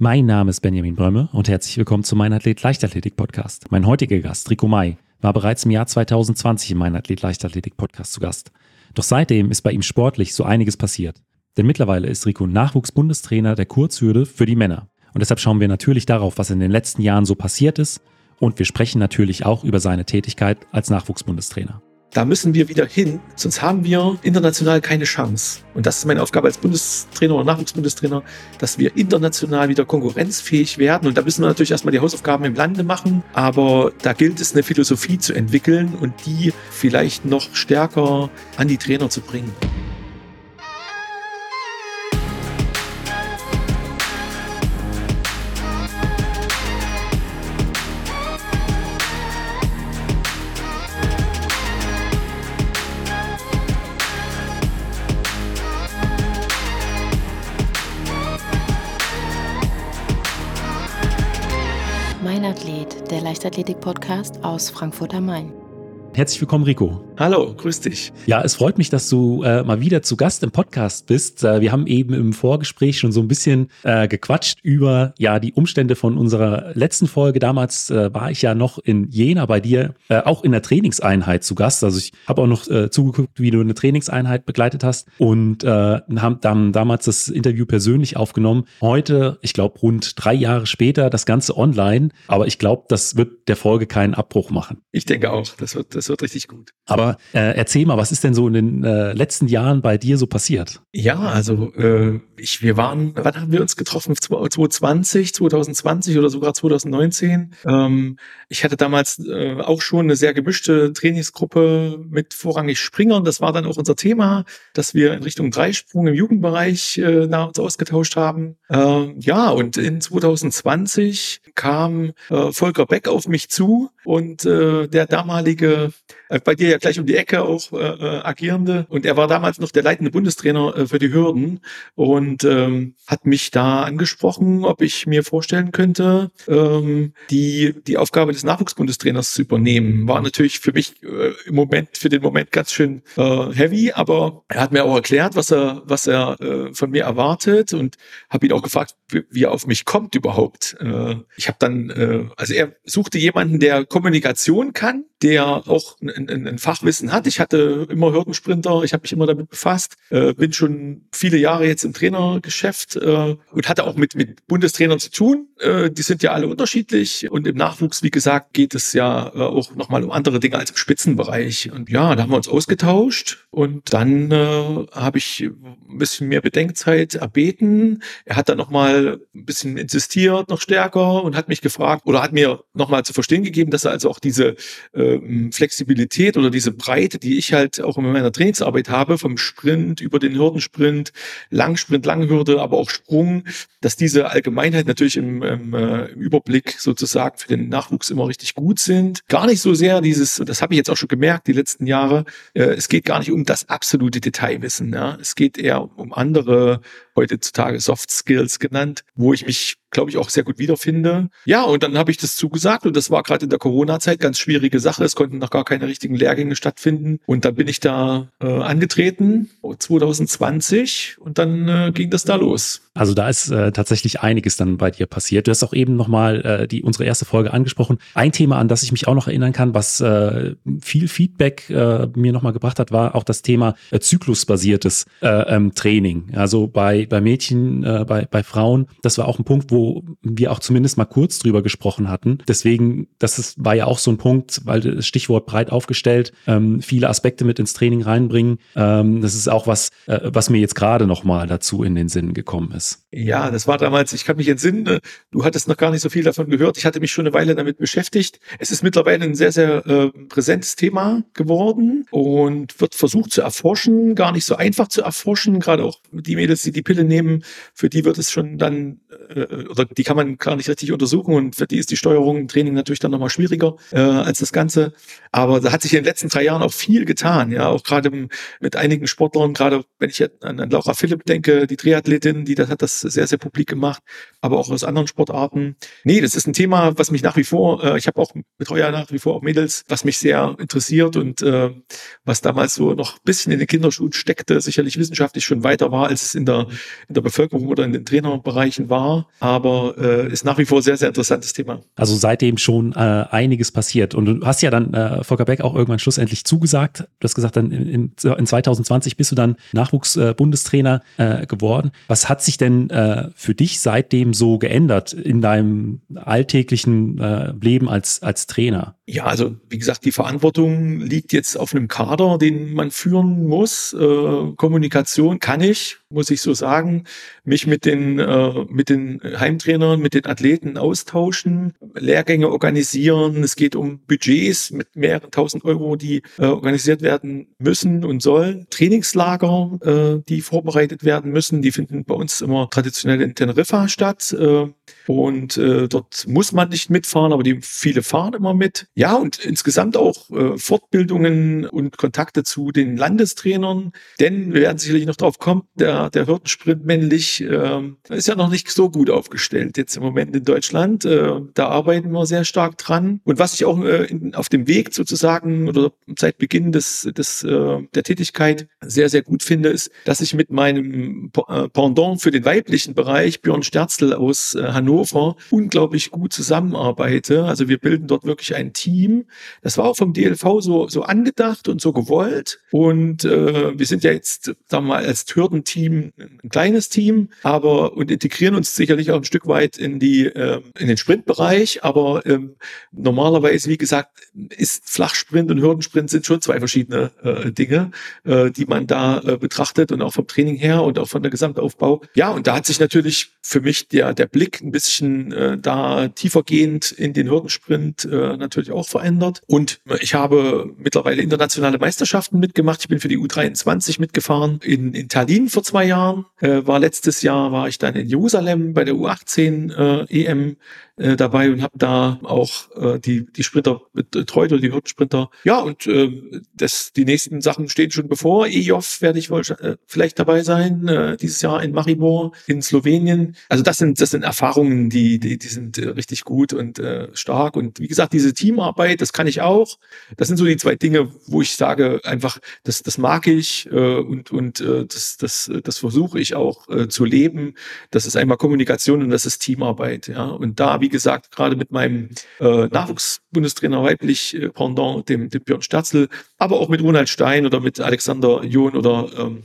Mein Name ist Benjamin Brömme und herzlich willkommen zu Mein Athlet Leichtathletik Podcast. Mein heutiger Gast, Rico May, war bereits im Jahr 2020 im Mein Athlet Leichtathletik Podcast zu Gast. Doch seitdem ist bei ihm sportlich so einiges passiert. Denn mittlerweile ist Rico Nachwuchsbundestrainer der Kurzhürde für die Männer. Und deshalb schauen wir natürlich darauf, was in den letzten Jahren so passiert ist. Und wir sprechen natürlich auch über seine Tätigkeit als Nachwuchsbundestrainer. Da müssen wir wieder hin, sonst haben wir international keine Chance. Und das ist meine Aufgabe als Bundestrainer oder Nachwuchsbundestrainer, dass wir international wieder konkurrenzfähig werden. Und da müssen wir natürlich erstmal die Hausaufgaben im Lande machen. Aber da gilt es, eine Philosophie zu entwickeln und die vielleicht noch stärker an die Trainer zu bringen. Leichtathletik-Podcast aus Frankfurt am Main. Herzlich willkommen, Rico. Hallo, grüß dich. Ja, es freut mich, dass du äh, mal wieder zu Gast im Podcast bist. Äh, wir haben eben im Vorgespräch schon so ein bisschen äh, gequatscht über ja die Umstände von unserer letzten Folge. Damals äh, war ich ja noch in Jena bei dir, äh, auch in der Trainingseinheit zu Gast. Also ich habe auch noch äh, zugeguckt, wie du eine Trainingseinheit begleitet hast und haben dann damals das Interview persönlich aufgenommen. Heute, ich glaube, rund drei Jahre später, das Ganze online. Aber ich glaube, das wird der Folge keinen Abbruch machen. Ich denke auch, das wird, das wird richtig gut. Aber äh, erzähl mal, was ist denn so in den äh, letzten Jahren bei dir so passiert? Ja, also äh, ich, wir waren, wann haben wir uns getroffen? 2020, 2020 oder sogar 2019. Ähm, ich hatte damals äh, auch schon eine sehr gemischte Trainingsgruppe mit vorrangig Springern. Das war dann auch unser Thema, dass wir in Richtung Dreisprung im Jugendbereich äh, uns ausgetauscht haben. Äh, ja, und in 2020 kam äh, Volker Beck auf mich zu und äh, der damalige, bei dir ja gleich um die Ecke auch äh, äh, agierende, und er war damals noch der leitende Bundestrainer äh, für die Hürden und ähm, hat mich da angesprochen, ob ich mir vorstellen könnte, ähm, die, die Aufgabe des Nachwuchsbundestrainers zu übernehmen. War natürlich für mich äh, im Moment, für den Moment ganz schön äh, heavy, aber er hat mir auch erklärt, was er, was er äh, von mir erwartet und habe ihn auch gefragt, wie er auf mich kommt überhaupt. Äh, ich habe dann, äh, also er suchte jemanden, der Kommunikation kann, der auch ein, ein, ein Fachwissen hat. Ich hatte immer Hürdensprinter, ich habe mich immer damit befasst, äh, bin schon viele Jahre jetzt im Trainergeschäft und hatte auch mit, mit Bundestrainern zu tun. Die sind ja alle unterschiedlich und im Nachwuchs, wie gesagt, geht es ja auch nochmal um andere Dinge als im Spitzenbereich. Und ja, da haben wir uns ausgetauscht und dann habe ich ein bisschen mehr Bedenkzeit erbeten. Er hat dann nochmal ein bisschen insistiert, noch stärker und hat mich gefragt oder hat mir nochmal zu verstehen gegeben, dass er also auch diese äh, äh, Flexibilität oder diese Breite, die ich halt auch in meiner Trainingsarbeit habe, vom Sprint über den Hürdensprint, Langsprint, Langhürde, aber auch Sprung, dass diese Allgemeinheit natürlich im, im, äh, im Überblick sozusagen für den Nachwuchs immer richtig gut sind. Gar nicht so sehr dieses, das habe ich jetzt auch schon gemerkt, die letzten Jahre, äh, es geht gar nicht um das absolute Detailwissen. Ja? Es geht eher um andere heutzutage Soft Skills genannt, wo ich mich, glaube ich, auch sehr gut wiederfinde. Ja, und dann habe ich das zugesagt und das war gerade in der Corona-Zeit ganz schwierige Sache. Es konnten noch gar keine richtigen Lehrgänge stattfinden und dann bin ich da äh, angetreten 2020 und dann äh, ging das da los. Also da ist äh, tatsächlich einiges dann bei dir passiert. Du hast auch eben nochmal äh, die unsere erste Folge angesprochen. Ein Thema, an das ich mich auch noch erinnern kann, was äh, viel Feedback äh, mir nochmal gebracht hat, war auch das Thema äh, zyklusbasiertes äh, ähm, Training. Also bei bei Mädchen, äh, bei, bei Frauen, das war auch ein Punkt, wo wir auch zumindest mal kurz drüber gesprochen hatten. Deswegen, das ist, war ja auch so ein Punkt, weil das Stichwort breit aufgestellt, ähm, viele Aspekte mit ins Training reinbringen. Ähm, das ist auch was, äh, was mir jetzt gerade noch mal dazu in den Sinn gekommen ist. Ja, das war damals, ich kann mich entsinnen, äh, du hattest noch gar nicht so viel davon gehört. Ich hatte mich schon eine Weile damit beschäftigt. Es ist mittlerweile ein sehr, sehr äh, präsentes Thema geworden und wird versucht zu erforschen, gar nicht so einfach zu erforschen, gerade auch die Mädels, die die Pille nehmen, für die wird es schon dann, äh, oder die kann man gar nicht richtig untersuchen und für die ist die Steuerung im Training natürlich dann nochmal schwieriger äh, als das Ganze. Aber da hat sich in den letzten drei Jahren auch viel getan, ja, auch gerade mit einigen Sportlern, gerade wenn ich an, an Laura Philipp denke, die Triathletin, die das hat das sehr, sehr publik gemacht, aber auch aus anderen Sportarten. Nee, das ist ein Thema, was mich nach wie vor, äh, ich habe auch betreue nach wie vor auch Mädels, was mich sehr interessiert und äh, was damals so noch ein bisschen in den Kinderschuhen steckte, sicherlich wissenschaftlich schon weiter war, als es in der in der Bevölkerung oder in den Trainerbereichen war. aber äh, ist nach wie vor sehr, sehr interessantes Thema. Also seitdem schon äh, einiges passiert. Und du hast ja dann äh, Volker Beck auch irgendwann schlussendlich zugesagt. Du hast gesagt, dann in, in 2020 bist du dann Nachwuchsbundestrainer äh, geworden. Was hat sich denn äh, für dich seitdem so geändert in deinem alltäglichen äh, Leben als, als Trainer? Ja, also wie gesagt, die Verantwortung liegt jetzt auf einem Kader, den man führen muss. Äh, Kommunikation kann ich, muss ich so sagen, mich mit den, äh, mit den Heimtrainern, mit den Athleten austauschen, Lehrgänge organisieren. Es geht um Budgets mit mehreren tausend Euro, die äh, organisiert werden müssen und sollen. Trainingslager, äh, die vorbereitet werden müssen, die finden bei uns immer traditionell in Teneriffa statt. Äh, und äh, dort muss man nicht mitfahren, aber die viele fahren immer mit. Ja, und insgesamt auch äh, Fortbildungen und Kontakte zu den Landestrainern, denn wir werden sicherlich noch drauf kommen, der, der Hürdensprint männlich äh, ist ja noch nicht so gut aufgestellt jetzt im Moment in Deutschland. Äh, da arbeiten wir sehr stark dran. Und was ich auch äh, in, auf dem Weg sozusagen oder seit Beginn des, des, äh, der Tätigkeit sehr, sehr gut finde, ist, dass ich mit meinem äh, Pendant für den weiblichen Bereich, Björn Sterzel aus äh, Hannover, unglaublich gut zusammenarbeite. Also wir bilden dort wirklich ein Team. Das war auch vom DLV so, so angedacht und so gewollt. Und äh, wir sind ja jetzt, sagen wir mal, als Hürdenteam ein kleines Team, aber und integrieren uns sicherlich auch ein Stück weit in die äh, in den Sprintbereich. Aber ähm, normalerweise, wie gesagt, ist Flachsprint und Hürdensprint sind schon zwei verschiedene äh, Dinge, äh, die man da äh, betrachtet und auch vom Training her und auch von der Gesamtaufbau. Ja, und da hat sich natürlich für mich der der Blick ein bisschen äh, da tiefergehend in den Hürdensprint äh, natürlich auch verändert. Und ich habe mittlerweile internationale Meisterschaften mitgemacht. Ich bin für die U23 mitgefahren in, in Tallinn vor zwei Jahren. Äh, war letztes Jahr war ich dann in Jerusalem bei der U18 äh, EM äh, dabei und habe da auch äh, die, die Sprinter betreut oder die Hürdensprinter. Ja, und äh, das, die nächsten Sachen stehen schon bevor. EJOF werde ich wohl äh, vielleicht dabei sein, äh, dieses Jahr in Maribor in Slowenien. Also das sind, das sind Erfahrungen, die, die, die sind äh, richtig gut und äh, stark. Und wie gesagt, diese Teamarbeit, das kann ich auch. Das sind so die zwei Dinge, wo ich sage, einfach, das, das mag ich äh, und, und äh, das, das, das versuche ich auch äh, zu leben. Das ist einmal Kommunikation und das ist Teamarbeit. Ja, und da, wie gesagt, gerade mit meinem äh, Nachwuchsbundestrainer weiblich äh, Pendant, dem, dem Björn Sterzel, aber auch mit Ronald Stein oder mit Alexander John oder ähm,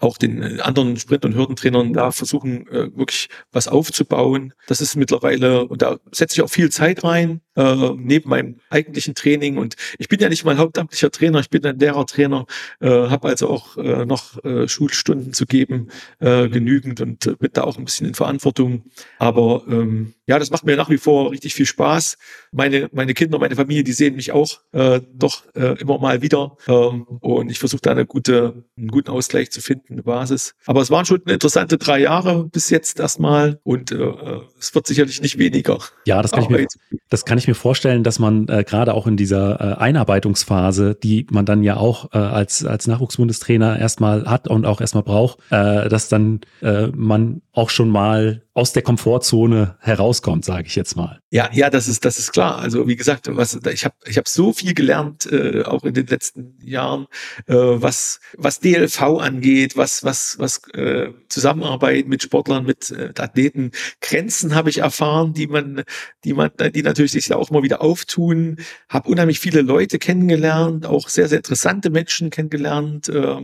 auch den äh, anderen Sprint- und Hürdentrainern da versuchen, äh, wirklich was aufzubauen. Das ist mittlerweile, und da setze ich auch viel Zeit rein, äh, neben meinem eigentlichen Training. Und ich bin ja nicht mal hauptamtlicher Trainer, ich bin ein Lehrertrainer, äh, habe also auch äh, noch äh, Schulstunden zu geben, äh, genügend und äh, bin da auch ein bisschen in Verantwortung. Aber ähm, ja, das macht mir nach wie vor richtig viel Spaß. Meine, meine Kinder, meine Familie, die sehen mich auch äh, doch äh, immer mal wieder. Ähm, und ich versuche da eine gute, einen guten Ausgleich zu finden, eine Basis. Aber es waren schon interessante drei Jahre bis jetzt erstmal und äh, es wird sicherlich nicht weniger. Ja, das kann, ich mir, das kann ich mir vorstellen, dass man äh, gerade auch in dieser äh, Einarbeitungsphase, die man dann ja auch äh, als, als Nachwuchsbundestrainer erstmal hat und auch erstmal braucht, äh, dass dann äh, man auch schon mal aus der Komfortzone herauskommt, sage ich jetzt mal. Ja, ja, das ist das ist klar. Also wie gesagt, was ich habe ich habe so viel gelernt, äh, auch in den letzten Jahren, äh, was was DLV angeht, was was was äh, Zusammenarbeit mit Sportlern, mit äh, Athleten, Grenzen habe ich erfahren, die man die man die natürlich sich auch mal wieder auftun. Habe unheimlich viele Leute kennengelernt, auch sehr sehr interessante Menschen kennengelernt äh,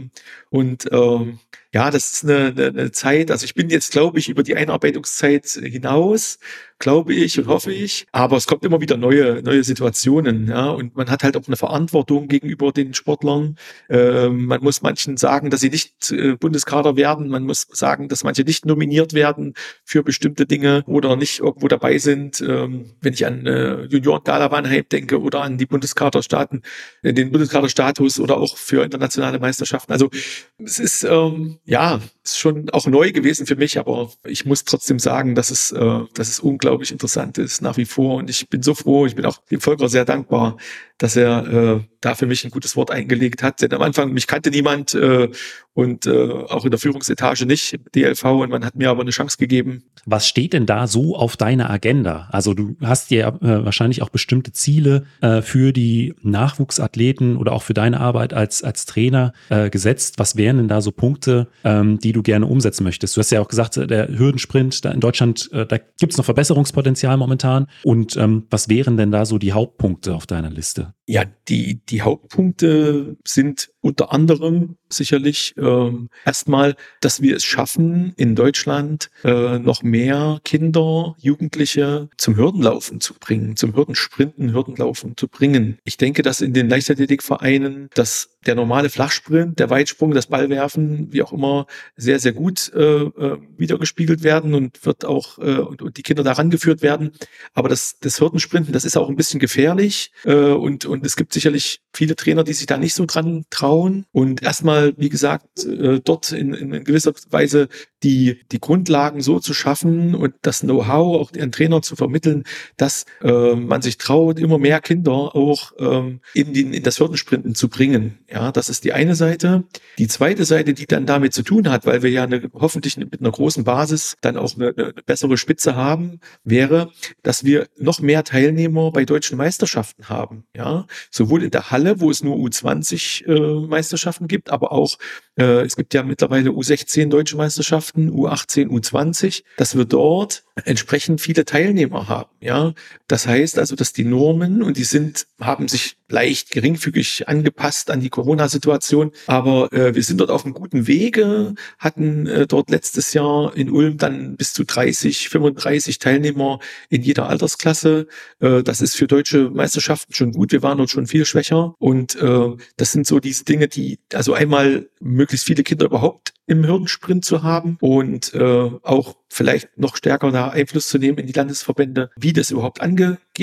und äh, ja, das ist eine, eine, eine Zeit. Also ich bin jetzt, glaube ich, über die Einarbeitungszeit hinaus glaube ich und hoffe ich. Aber es kommt immer wieder neue, neue Situationen, ja. Und man hat halt auch eine Verantwortung gegenüber den Sportlern. Ähm, man muss manchen sagen, dass sie nicht äh, Bundeskader werden. Man muss sagen, dass manche nicht nominiert werden für bestimmte Dinge oder nicht irgendwo dabei sind. Ähm, wenn ich an äh, Junioren Gala Wannheim denke oder an die Bundeskaderstaaten, äh, den Bundeskaderstatus oder auch für internationale Meisterschaften. Also es ist ähm, ja ist schon auch neu gewesen für mich, aber ich muss trotzdem sagen, dass es, äh, dass es unglaublich unglaublich interessant ist, nach wie vor. Und ich bin so froh, ich bin auch dem Volker sehr dankbar, dass er äh, da für mich ein gutes Wort eingelegt hat. Denn am Anfang, mich kannte niemand äh, und äh, auch in der Führungsetage nicht, DLV, und man hat mir aber eine Chance gegeben. Was steht denn da so auf deiner Agenda? Also du hast ja äh, wahrscheinlich auch bestimmte Ziele äh, für die Nachwuchsathleten oder auch für deine Arbeit als, als Trainer äh, gesetzt. Was wären denn da so Punkte, ähm, die du gerne umsetzen möchtest? Du hast ja auch gesagt, der Hürdensprint da in Deutschland, äh, da gibt es noch Verbesserungspotenzial momentan. Und ähm, was wären denn da so die Hauptpunkte auf deiner Liste? Ja, die, die Hauptpunkte sind unter anderem sicherlich ähm, erstmal, dass wir es schaffen, in Deutschland äh, noch mehr Kinder, Jugendliche zum Hürdenlaufen zu bringen, zum Hürdensprinten, Hürdenlaufen zu bringen. Ich denke, dass in den Leichtathletikvereinen dass der normale Flachsprint, der Weitsprung, das Ballwerfen, wie auch immer, sehr, sehr gut äh, äh, wiedergespiegelt werden und wird auch äh, und, und die Kinder daran geführt werden. Aber das, das Hürdensprinten, das ist auch ein bisschen gefährlich äh, und, und es gibt sicherlich viele Trainer, die sich da nicht so dran trauen und erstmal, wie gesagt, äh, dort in, in gewisser Weise die, die Grundlagen so zu schaffen und das Know-how auch den Trainern zu vermitteln, dass äh, man sich traut, immer mehr Kinder auch ähm, in, den, in das Hürdensprinten zu bringen. Ja, das ist die eine Seite. Die zweite Seite, die dann damit zu tun hat, weil wir ja eine, hoffentlich mit einer großen Basis dann auch eine, eine bessere Spitze haben, wäre, dass wir noch mehr Teilnehmer bei deutschen Meisterschaften haben. Ja, sowohl in der Halle, wo es nur U20 äh, Meisterschaften gibt, aber auch äh, es gibt ja mittlerweile U16 deutsche Meisterschaften, U18, U20, dass wir dort entsprechend viele Teilnehmer haben. Ja, das heißt also, dass die Normen und die sind haben sich leicht geringfügig angepasst an die Corona-Situation, aber äh, wir sind dort auf einem guten Wege, hatten äh, dort letztes Jahr in Ulm dann bis zu 30, 35 Teilnehmer in jeder Altersklasse. Äh, das ist für deutsche Meisterschaften schon gut. Wir waren dort schon viel schwächer und äh, das sind so diese Dinge, die also einmal möglichst viele Kinder überhaupt im Hürdensprint zu haben und äh, auch vielleicht noch stärker da Einfluss zu nehmen in die Landesverbände, wie das überhaupt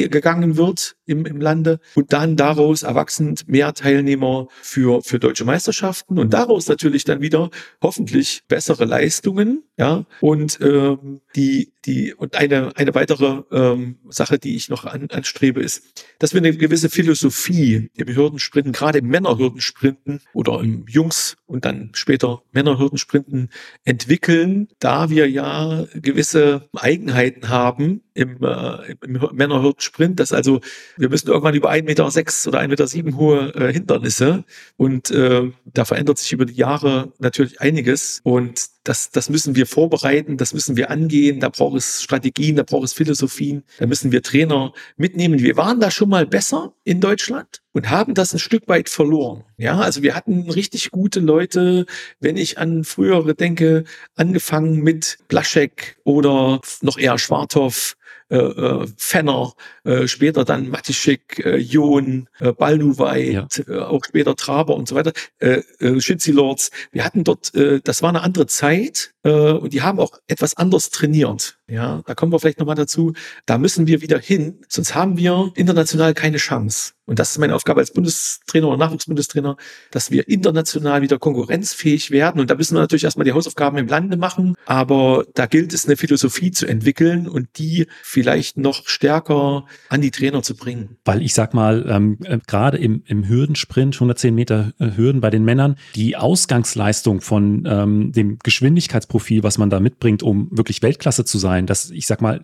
angegangen wird im, im Lande. Und dann daraus erwachsend mehr Teilnehmer für, für deutsche Meisterschaften. Und daraus natürlich dann wieder hoffentlich bessere Leistungen, ja, und ähm, die, die, und eine, eine weitere ähm, Sache, die ich noch an, anstrebe, ist, dass wir eine gewisse Philosophie im Hürdensprinten, gerade im Männerhürdensprinten oder im Jungs- und dann später Männerhürdensprinten entwickeln, da wir ja gewisse Eigenheiten haben im, äh, im Männerhürden-Sprint, dass also wir müssen irgendwann über 1,6 Meter sechs oder 1,7 Meter sieben hohe äh, Hindernisse. Und äh, da verändert sich über die Jahre natürlich einiges. Und das, das müssen wir vorbereiten, das müssen wir angehen, da braucht es Strategien, da braucht es Philosophien, da müssen wir Trainer mitnehmen. Wir waren da schon mal besser in Deutschland und haben das ein Stück weit verloren. Ja, also wir hatten richtig gute Leute, wenn ich an frühere denke, angefangen mit Blaschek oder noch eher Schwarthoff, äh, äh, Fenner, äh, später dann Matischek, äh, John, äh, Balnuwei, ja. äh, auch später Traber und so weiter, äh, äh, Lords. Wir hatten dort, äh, das war eine andere Zeit und die haben auch etwas anders trainiert. Ja, da kommen wir vielleicht nochmal dazu. Da müssen wir wieder hin, sonst haben wir international keine Chance. Und das ist meine Aufgabe als Bundestrainer oder Nachwuchsbundestrainer, dass wir international wieder konkurrenzfähig werden. Und da müssen wir natürlich erstmal die Hausaufgaben im Lande machen. Aber da gilt es, eine Philosophie zu entwickeln und die vielleicht noch stärker an die Trainer zu bringen. Weil ich sag mal, ähm, äh, gerade im, im Hürdensprint, 110 Meter äh, Hürden bei den Männern, die Ausgangsleistung von ähm, dem Geschwindigkeitsprofil, was man da mitbringt, um wirklich Weltklasse zu sein, das, ich sag mal,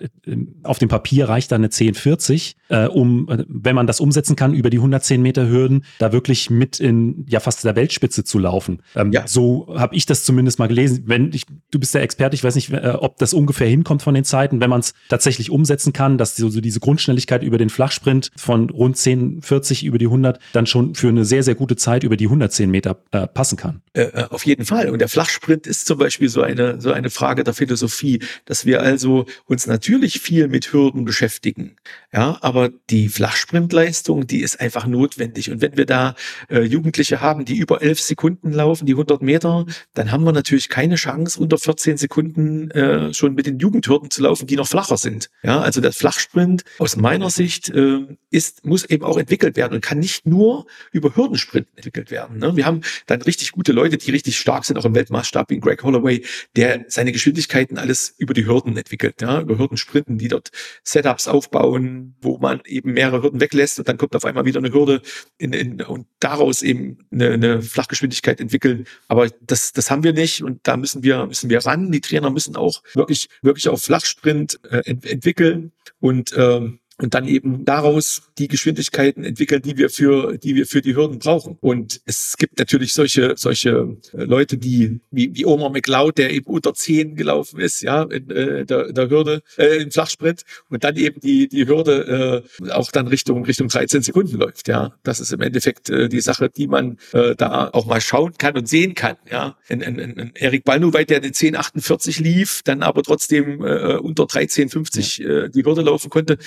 auf dem Papier reicht da eine 1040, äh, um, wenn man das umsetzen kann, über die 110 Meter Hürden, da wirklich mit in ja fast der Weltspitze zu laufen. Ähm, ja. So habe ich das zumindest mal gelesen. Wenn ich, du bist der Experte, ich weiß nicht, äh, ob das ungefähr hinkommt von den Zeiten, wenn man es tatsächlich umsetzen kann, dass so, so diese Grundschnelligkeit über den Flachsprint von rund 10, 40 über die 100 dann schon für eine sehr, sehr gute Zeit über die 110 Meter äh, passen kann. Äh, äh, auf jeden Fall. Und der Flachsprint ist zum Beispiel so eine, so eine Frage der Philosophie, dass wir also uns natürlich viel mit Hürden beschäftigen. Ja, aber die Flachsprintleistung, die ist einfach notwendig. Und wenn wir da äh, Jugendliche haben, die über elf Sekunden laufen, die 100 Meter, dann haben wir natürlich keine Chance, unter 14 Sekunden äh, schon mit den Jugendhürden zu laufen, die noch flacher sind. Ja, also der Flachsprint aus meiner Sicht äh, ist, muss eben auch entwickelt werden und kann nicht nur über Hürdensprinten entwickelt werden. Ne? Wir haben dann richtig gute Leute, die richtig stark sind, auch im Weltmaßstab, wie Greg Holloway, der seine Geschwindigkeiten alles über die Hürden entwickelt, ja, über Hürden sprinten, die dort Setups aufbauen, wo man eben mehrere Hürden weglässt und dann kommt auf einmal wieder eine Hürde in, in, und daraus eben eine, eine Flachgeschwindigkeit entwickeln. Aber das, das haben wir nicht und da müssen wir, müssen wir ran. Die Trainer müssen auch wirklich, wirklich auf Flachsprint äh, ent entwickeln und ähm, und dann eben daraus die Geschwindigkeiten entwickeln, die wir für, die wir für die Hürden brauchen. Und es gibt natürlich solche, solche äh, Leute, die, wie, wie Omar McLeod, der eben unter 10 gelaufen ist, ja, in äh, der, der Hürde, äh, im Flachsprint und dann eben die, die Hürde äh, auch dann Richtung, Richtung 13 Sekunden läuft, ja. Das ist im Endeffekt äh, die Sache, die man äh, da auch mal schauen kann und sehen kann, ja. Ein, ein, ein Erik Ballnoweit, der eine 10,48 lief, dann aber trotzdem äh, unter 13,50 äh, die Hürde laufen konnte,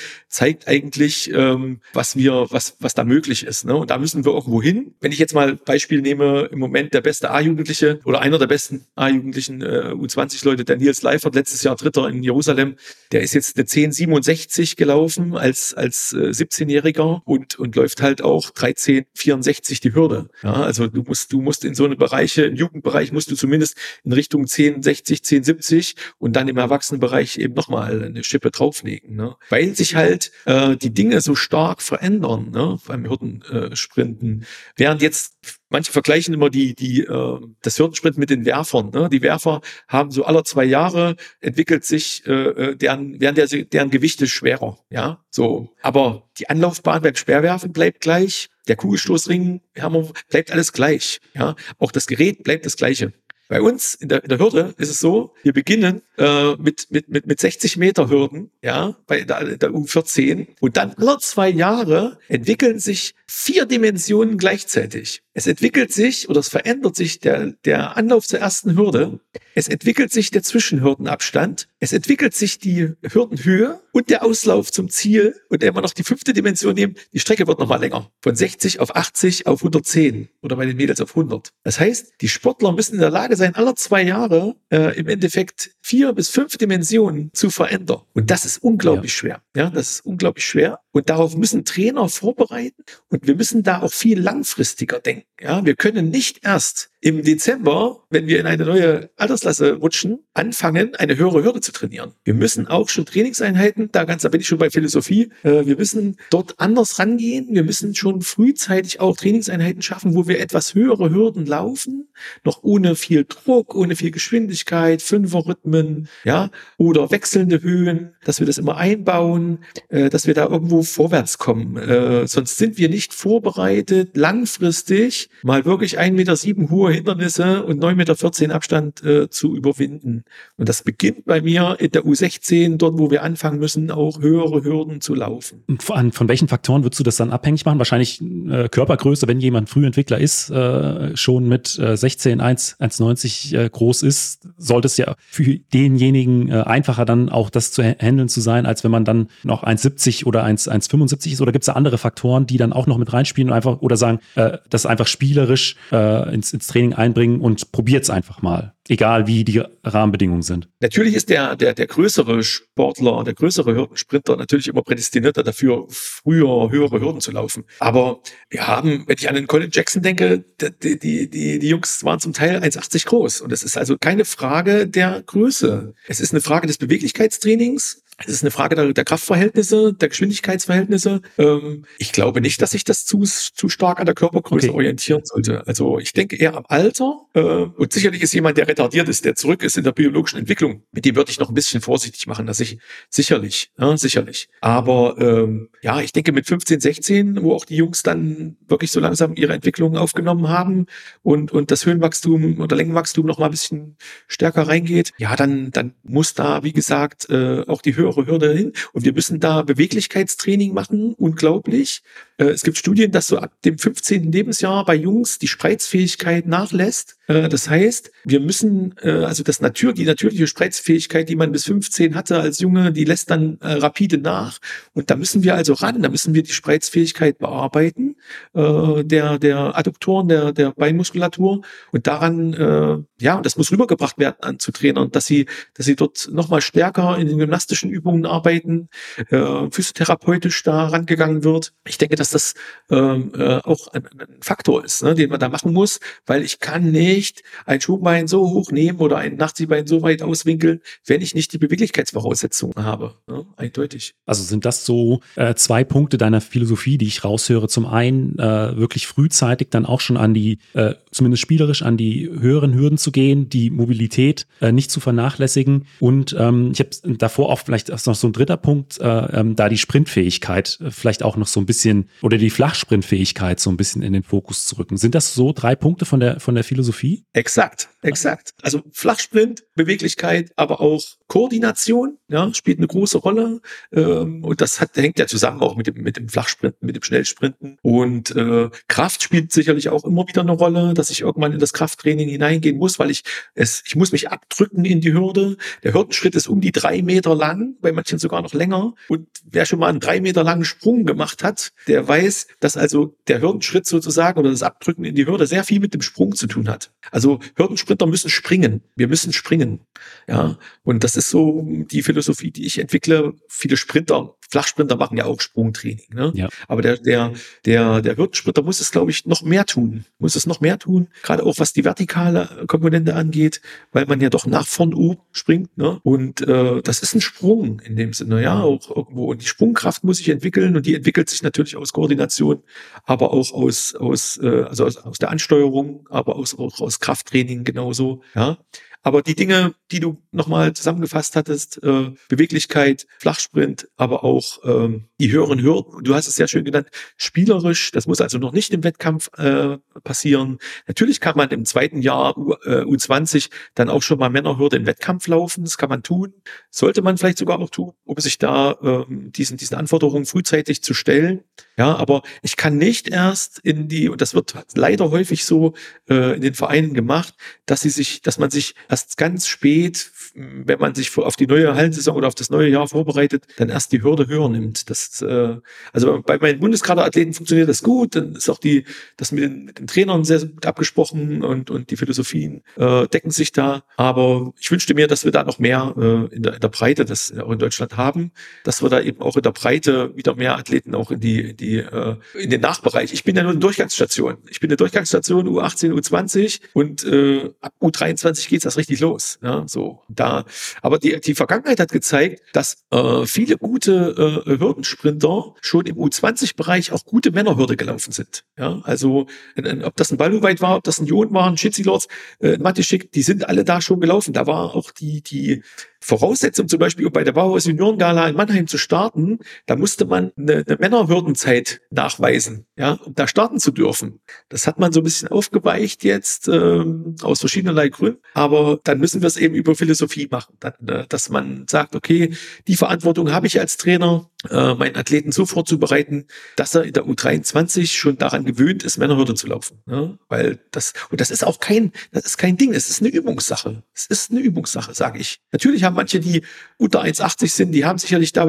zeigt eigentlich, ähm, was wir, was, was da möglich ist. Ne? Und da müssen wir irgendwo hin. Wenn ich jetzt mal Beispiel nehme, im Moment der beste A-Jugendliche oder einer der besten A-Jugendlichen äh, U20-Leute, der Nils Leifert, letztes Jahr Dritter in Jerusalem, der ist jetzt eine 1067 gelaufen als, als äh, 17-Jähriger und, und läuft halt auch 1364 die Hürde. Ja, also du musst, du musst in so eine Bereiche, im Jugendbereich musst du zumindest in Richtung 1060, 1070 und dann im Erwachsenenbereich eben nochmal eine Schippe drauflegen. Ne? Weil sich halt äh, die Dinge so stark verändern ne, beim Hürdensprinten. Äh, Während jetzt manche vergleichen immer die, die, äh, das Hürdensprint mit den Werfern. Ne? Die Werfer haben so alle zwei Jahre entwickelt sich, äh, äh deren, werden der, deren Gewichte schwerer. Ja, so. Aber die Anlaufbahn beim Speerwerfen bleibt gleich. Der Kugelstoßring bleibt alles gleich. Ja, auch das Gerät bleibt das gleiche. Bei uns in der, in der Hürde ist es so, wir beginnen äh, mit, mit, mit, mit 60 Meter Hürden, ja, bei der, der U14. Und dann alle zwei Jahre entwickeln sich vier Dimensionen gleichzeitig. Es entwickelt sich oder es verändert sich der, der Anlauf zur ersten Hürde. Es entwickelt sich der Zwischenhürdenabstand. Es entwickelt sich die Hürdenhöhe und der Auslauf zum Ziel. Und wenn wir noch die fünfte Dimension nehmen, die Strecke wird nochmal länger. Von 60 auf 80 auf 110 oder bei den Mädels auf 100. Das heißt, die Sportler müssen in der Lage sein, alle zwei Jahre äh, im Endeffekt vier bis fünf Dimensionen zu verändern. Und das ist unglaublich ja. schwer. Ja, das ist unglaublich schwer. Und darauf müssen Trainer vorbereiten. Und wir müssen da auch viel langfristiger denken. Ja, wir können nicht erst im Dezember, wenn wir in eine neue Altersklasse rutschen, anfangen, eine höhere Hürde zu trainieren. Wir müssen auch schon Trainingseinheiten, da ganz, da bin ich schon bei Philosophie, äh, wir müssen dort anders rangehen. Wir müssen schon frühzeitig auch Trainingseinheiten schaffen, wo wir etwas höhere Hürden laufen, noch ohne viel Druck, ohne viel Geschwindigkeit, Fünferrhythmen, ja, oder wechselnde Höhen, dass wir das immer einbauen, äh, dass wir da irgendwo vorwärts kommen. Äh, sonst sind wir nicht vorbereitet, langfristig mal wirklich 1,7 Meter hohe Hindernisse und 9,14 Meter Abstand äh, zu überwinden. Und das beginnt bei mir in der U16, dort wo wir anfangen müssen, auch höhere Hürden zu laufen. Von, von welchen Faktoren würdest du das dann abhängig machen? Wahrscheinlich äh, Körpergröße, wenn jemand Frühentwickler ist, äh, schon mit äh, 16, 1, 1,90 äh, groß ist, sollte es ja für denjenigen äh, einfacher dann auch das zu handeln zu sein, als wenn man dann noch 1,70 oder 1,75 ist. Oder gibt es da andere Faktoren, die dann auch noch mit reinspielen und einfach oder sagen, äh, das einfach spielerisch äh, ins, ins Training Training einbringen und probiert es einfach mal, egal wie die Rahmenbedingungen sind. Natürlich ist der, der, der größere Sportler, der größere Hürdensprinter natürlich immer prädestinierter dafür, früher höhere Hürden zu laufen. Aber wir haben, wenn ich an den Colin Jackson denke, die, die, die, die Jungs waren zum Teil 1,80 groß. Und es ist also keine Frage der Größe. Es ist eine Frage des Beweglichkeitstrainings es ist eine Frage der, der Kraftverhältnisse, der Geschwindigkeitsverhältnisse. Ähm, ich glaube nicht, dass sich das zu, zu stark an der Körpergröße okay. orientieren sollte. Also ich denke eher am Alter. Äh, und sicherlich ist jemand, der retardiert ist, der zurück ist in der biologischen Entwicklung. Mit dem würde ich noch ein bisschen vorsichtig machen. Das ich sicherlich, ja, sicherlich. Aber ähm, ja, ich denke mit 15, 16, wo auch die Jungs dann wirklich so langsam ihre Entwicklung aufgenommen haben und und das Höhenwachstum oder Längenwachstum noch mal ein bisschen stärker reingeht, ja, dann dann muss da wie gesagt äh, auch die Höhe höhere Hürde hin. Und wir müssen da Beweglichkeitstraining machen, unglaublich. Äh, es gibt Studien, dass so ab dem 15. Lebensjahr bei Jungs die Spreizfähigkeit nachlässt. Äh, das heißt, wir müssen, äh, also das Natur, die natürliche Spreizfähigkeit, die man bis 15 hatte als Junge, die lässt dann rapide nach. Und da müssen wir also ran, da müssen wir die Spreizfähigkeit bearbeiten. Äh, der, der Adduktoren, der, der Beinmuskulatur. Und daran, äh, ja, das muss rübergebracht werden an zu Trainern, dass sie, dass sie dort nochmal stärker in den gymnastischen Übungen arbeiten, äh, physiotherapeutisch da rangegangen wird. Ich denke, dass das ähm, äh, auch ein, ein Faktor ist, ne, den man da machen muss, weil ich kann nicht ein Schubbein so hoch nehmen oder ein Nachziehbein so weit auswinkeln, wenn ich nicht die Beweglichkeitsvoraussetzungen habe. Ne? Eindeutig. Also sind das so äh, zwei Punkte deiner Philosophie, die ich raushöre. Zum einen äh, wirklich frühzeitig dann auch schon an die, äh, zumindest spielerisch an die höheren Hürden zu gehen, die Mobilität äh, nicht zu vernachlässigen. Und ähm, ich habe davor auch vielleicht noch so ein dritter Punkt, äh, ähm, da die Sprintfähigkeit äh, vielleicht auch noch so ein bisschen oder die Flachsprintfähigkeit so ein bisschen in den Fokus zu rücken. Sind das so drei Punkte von der von der Philosophie? Exakt, exakt. Also Flachsprint, Beweglichkeit, aber auch Koordination ja, spielt eine große Rolle. Ähm, und das hat, hängt ja zusammen auch mit dem, mit dem Flachsprinten, mit dem Schnellsprinten. Und äh, Kraft spielt sicherlich auch immer wieder eine Rolle, dass ich irgendwann in das Krafttraining hineingehen muss, weil ich es, ich muss mich abdrücken in die Hürde. Der Hürdenschritt ist um die drei Meter lang, bei manchen sogar noch länger. Und wer schon mal einen drei Meter langen Sprung gemacht hat, der weiß, dass also der Hürdenschritt sozusagen oder das Abdrücken in die Hürde sehr viel mit dem Sprung zu tun hat. Also Hürdensprinter müssen springen. Wir müssen springen. Ja, und das ist so die Philosophie, die ich entwickle. Viele Sprinter Flachsprinter machen ja auch Sprungtraining. Ne? Ja. Aber der, der, der, der Hürdensprinter muss es, glaube ich, noch mehr tun. Muss es noch mehr tun, gerade auch was die vertikale Komponente angeht, weil man ja doch nach vorn oben springt. Ne? Und äh, das ist ein Sprung in dem Sinne, ja, auch irgendwo. Und die Sprungkraft muss sich entwickeln und die entwickelt sich natürlich aus Koordination, aber auch aus, aus, äh, also aus, aus der Ansteuerung, aber aus, auch aus Krafttraining genauso. Ja. Aber die Dinge, die du nochmal zusammengefasst hattest, äh, Beweglichkeit, Flachsprint, aber auch ähm, die höheren Hürden, du hast es sehr schön genannt, spielerisch, das muss also noch nicht im Wettkampf äh, passieren. Natürlich kann man im zweiten Jahr U, äh, U20 dann auch schon mal Männerhürde im Wettkampf laufen, das kann man tun, sollte man vielleicht sogar auch tun, um sich da äh, diesen, diesen Anforderungen frühzeitig zu stellen. Ja, aber ich kann nicht erst in die, und das wird leider häufig so äh, in den Vereinen gemacht, dass sie sich, dass man sich erst ganz spät, wenn man sich auf die neue Hallensaison oder auf das neue Jahr vorbereitet, dann erst die Hürde höher nimmt. Das, äh, also bei meinen Bundeskaderathleten funktioniert das gut, dann ist auch die, das mit den, mit den Trainern sehr, gut abgesprochen und, und die Philosophien äh, decken sich da. Aber ich wünschte mir, dass wir da noch mehr äh, in, der, in der Breite das auch in Deutschland haben, dass wir da eben auch in der Breite wieder mehr Athleten auch in die, in die äh, in den Nachbereich. Ich bin ja nur eine Durchgangsstation. Ich bin eine Durchgangsstation U18, U20 und äh, ab U23 geht's das richtig los. Ja, so da. Aber die, die Vergangenheit hat gezeigt, dass äh, viele gute äh, Hürdensprinter schon im U20-Bereich auch gute Männerhürde gelaufen sind. Ja, also in, in, ob das ein Balluweit war, ob das ein Jon war, ein Schizilords, äh, ein Matischik, die sind alle da schon gelaufen. Da war auch die die Voraussetzung zum Beispiel, um bei der Bauhaus Juniorengala in Mannheim zu starten, da musste man eine, eine Männerhürdenzeit nachweisen, ja, um da starten zu dürfen. Das hat man so ein bisschen aufgeweicht jetzt ähm, aus verschiedenerlei Gründen, aber dann müssen wir es eben über Philosophie machen, dann, äh, dass man sagt, okay, die Verantwortung habe ich als Trainer, äh, meinen Athleten so vorzubereiten, dass er in der U23 schon daran gewöhnt ist, Männerhürde zu laufen, ja? weil das und das ist auch kein, das ist kein Ding, es ist eine Übungssache, es ist eine Übungssache, sage ich. Natürlich haben manche, die unter 1,80 sind, die haben sicherlich da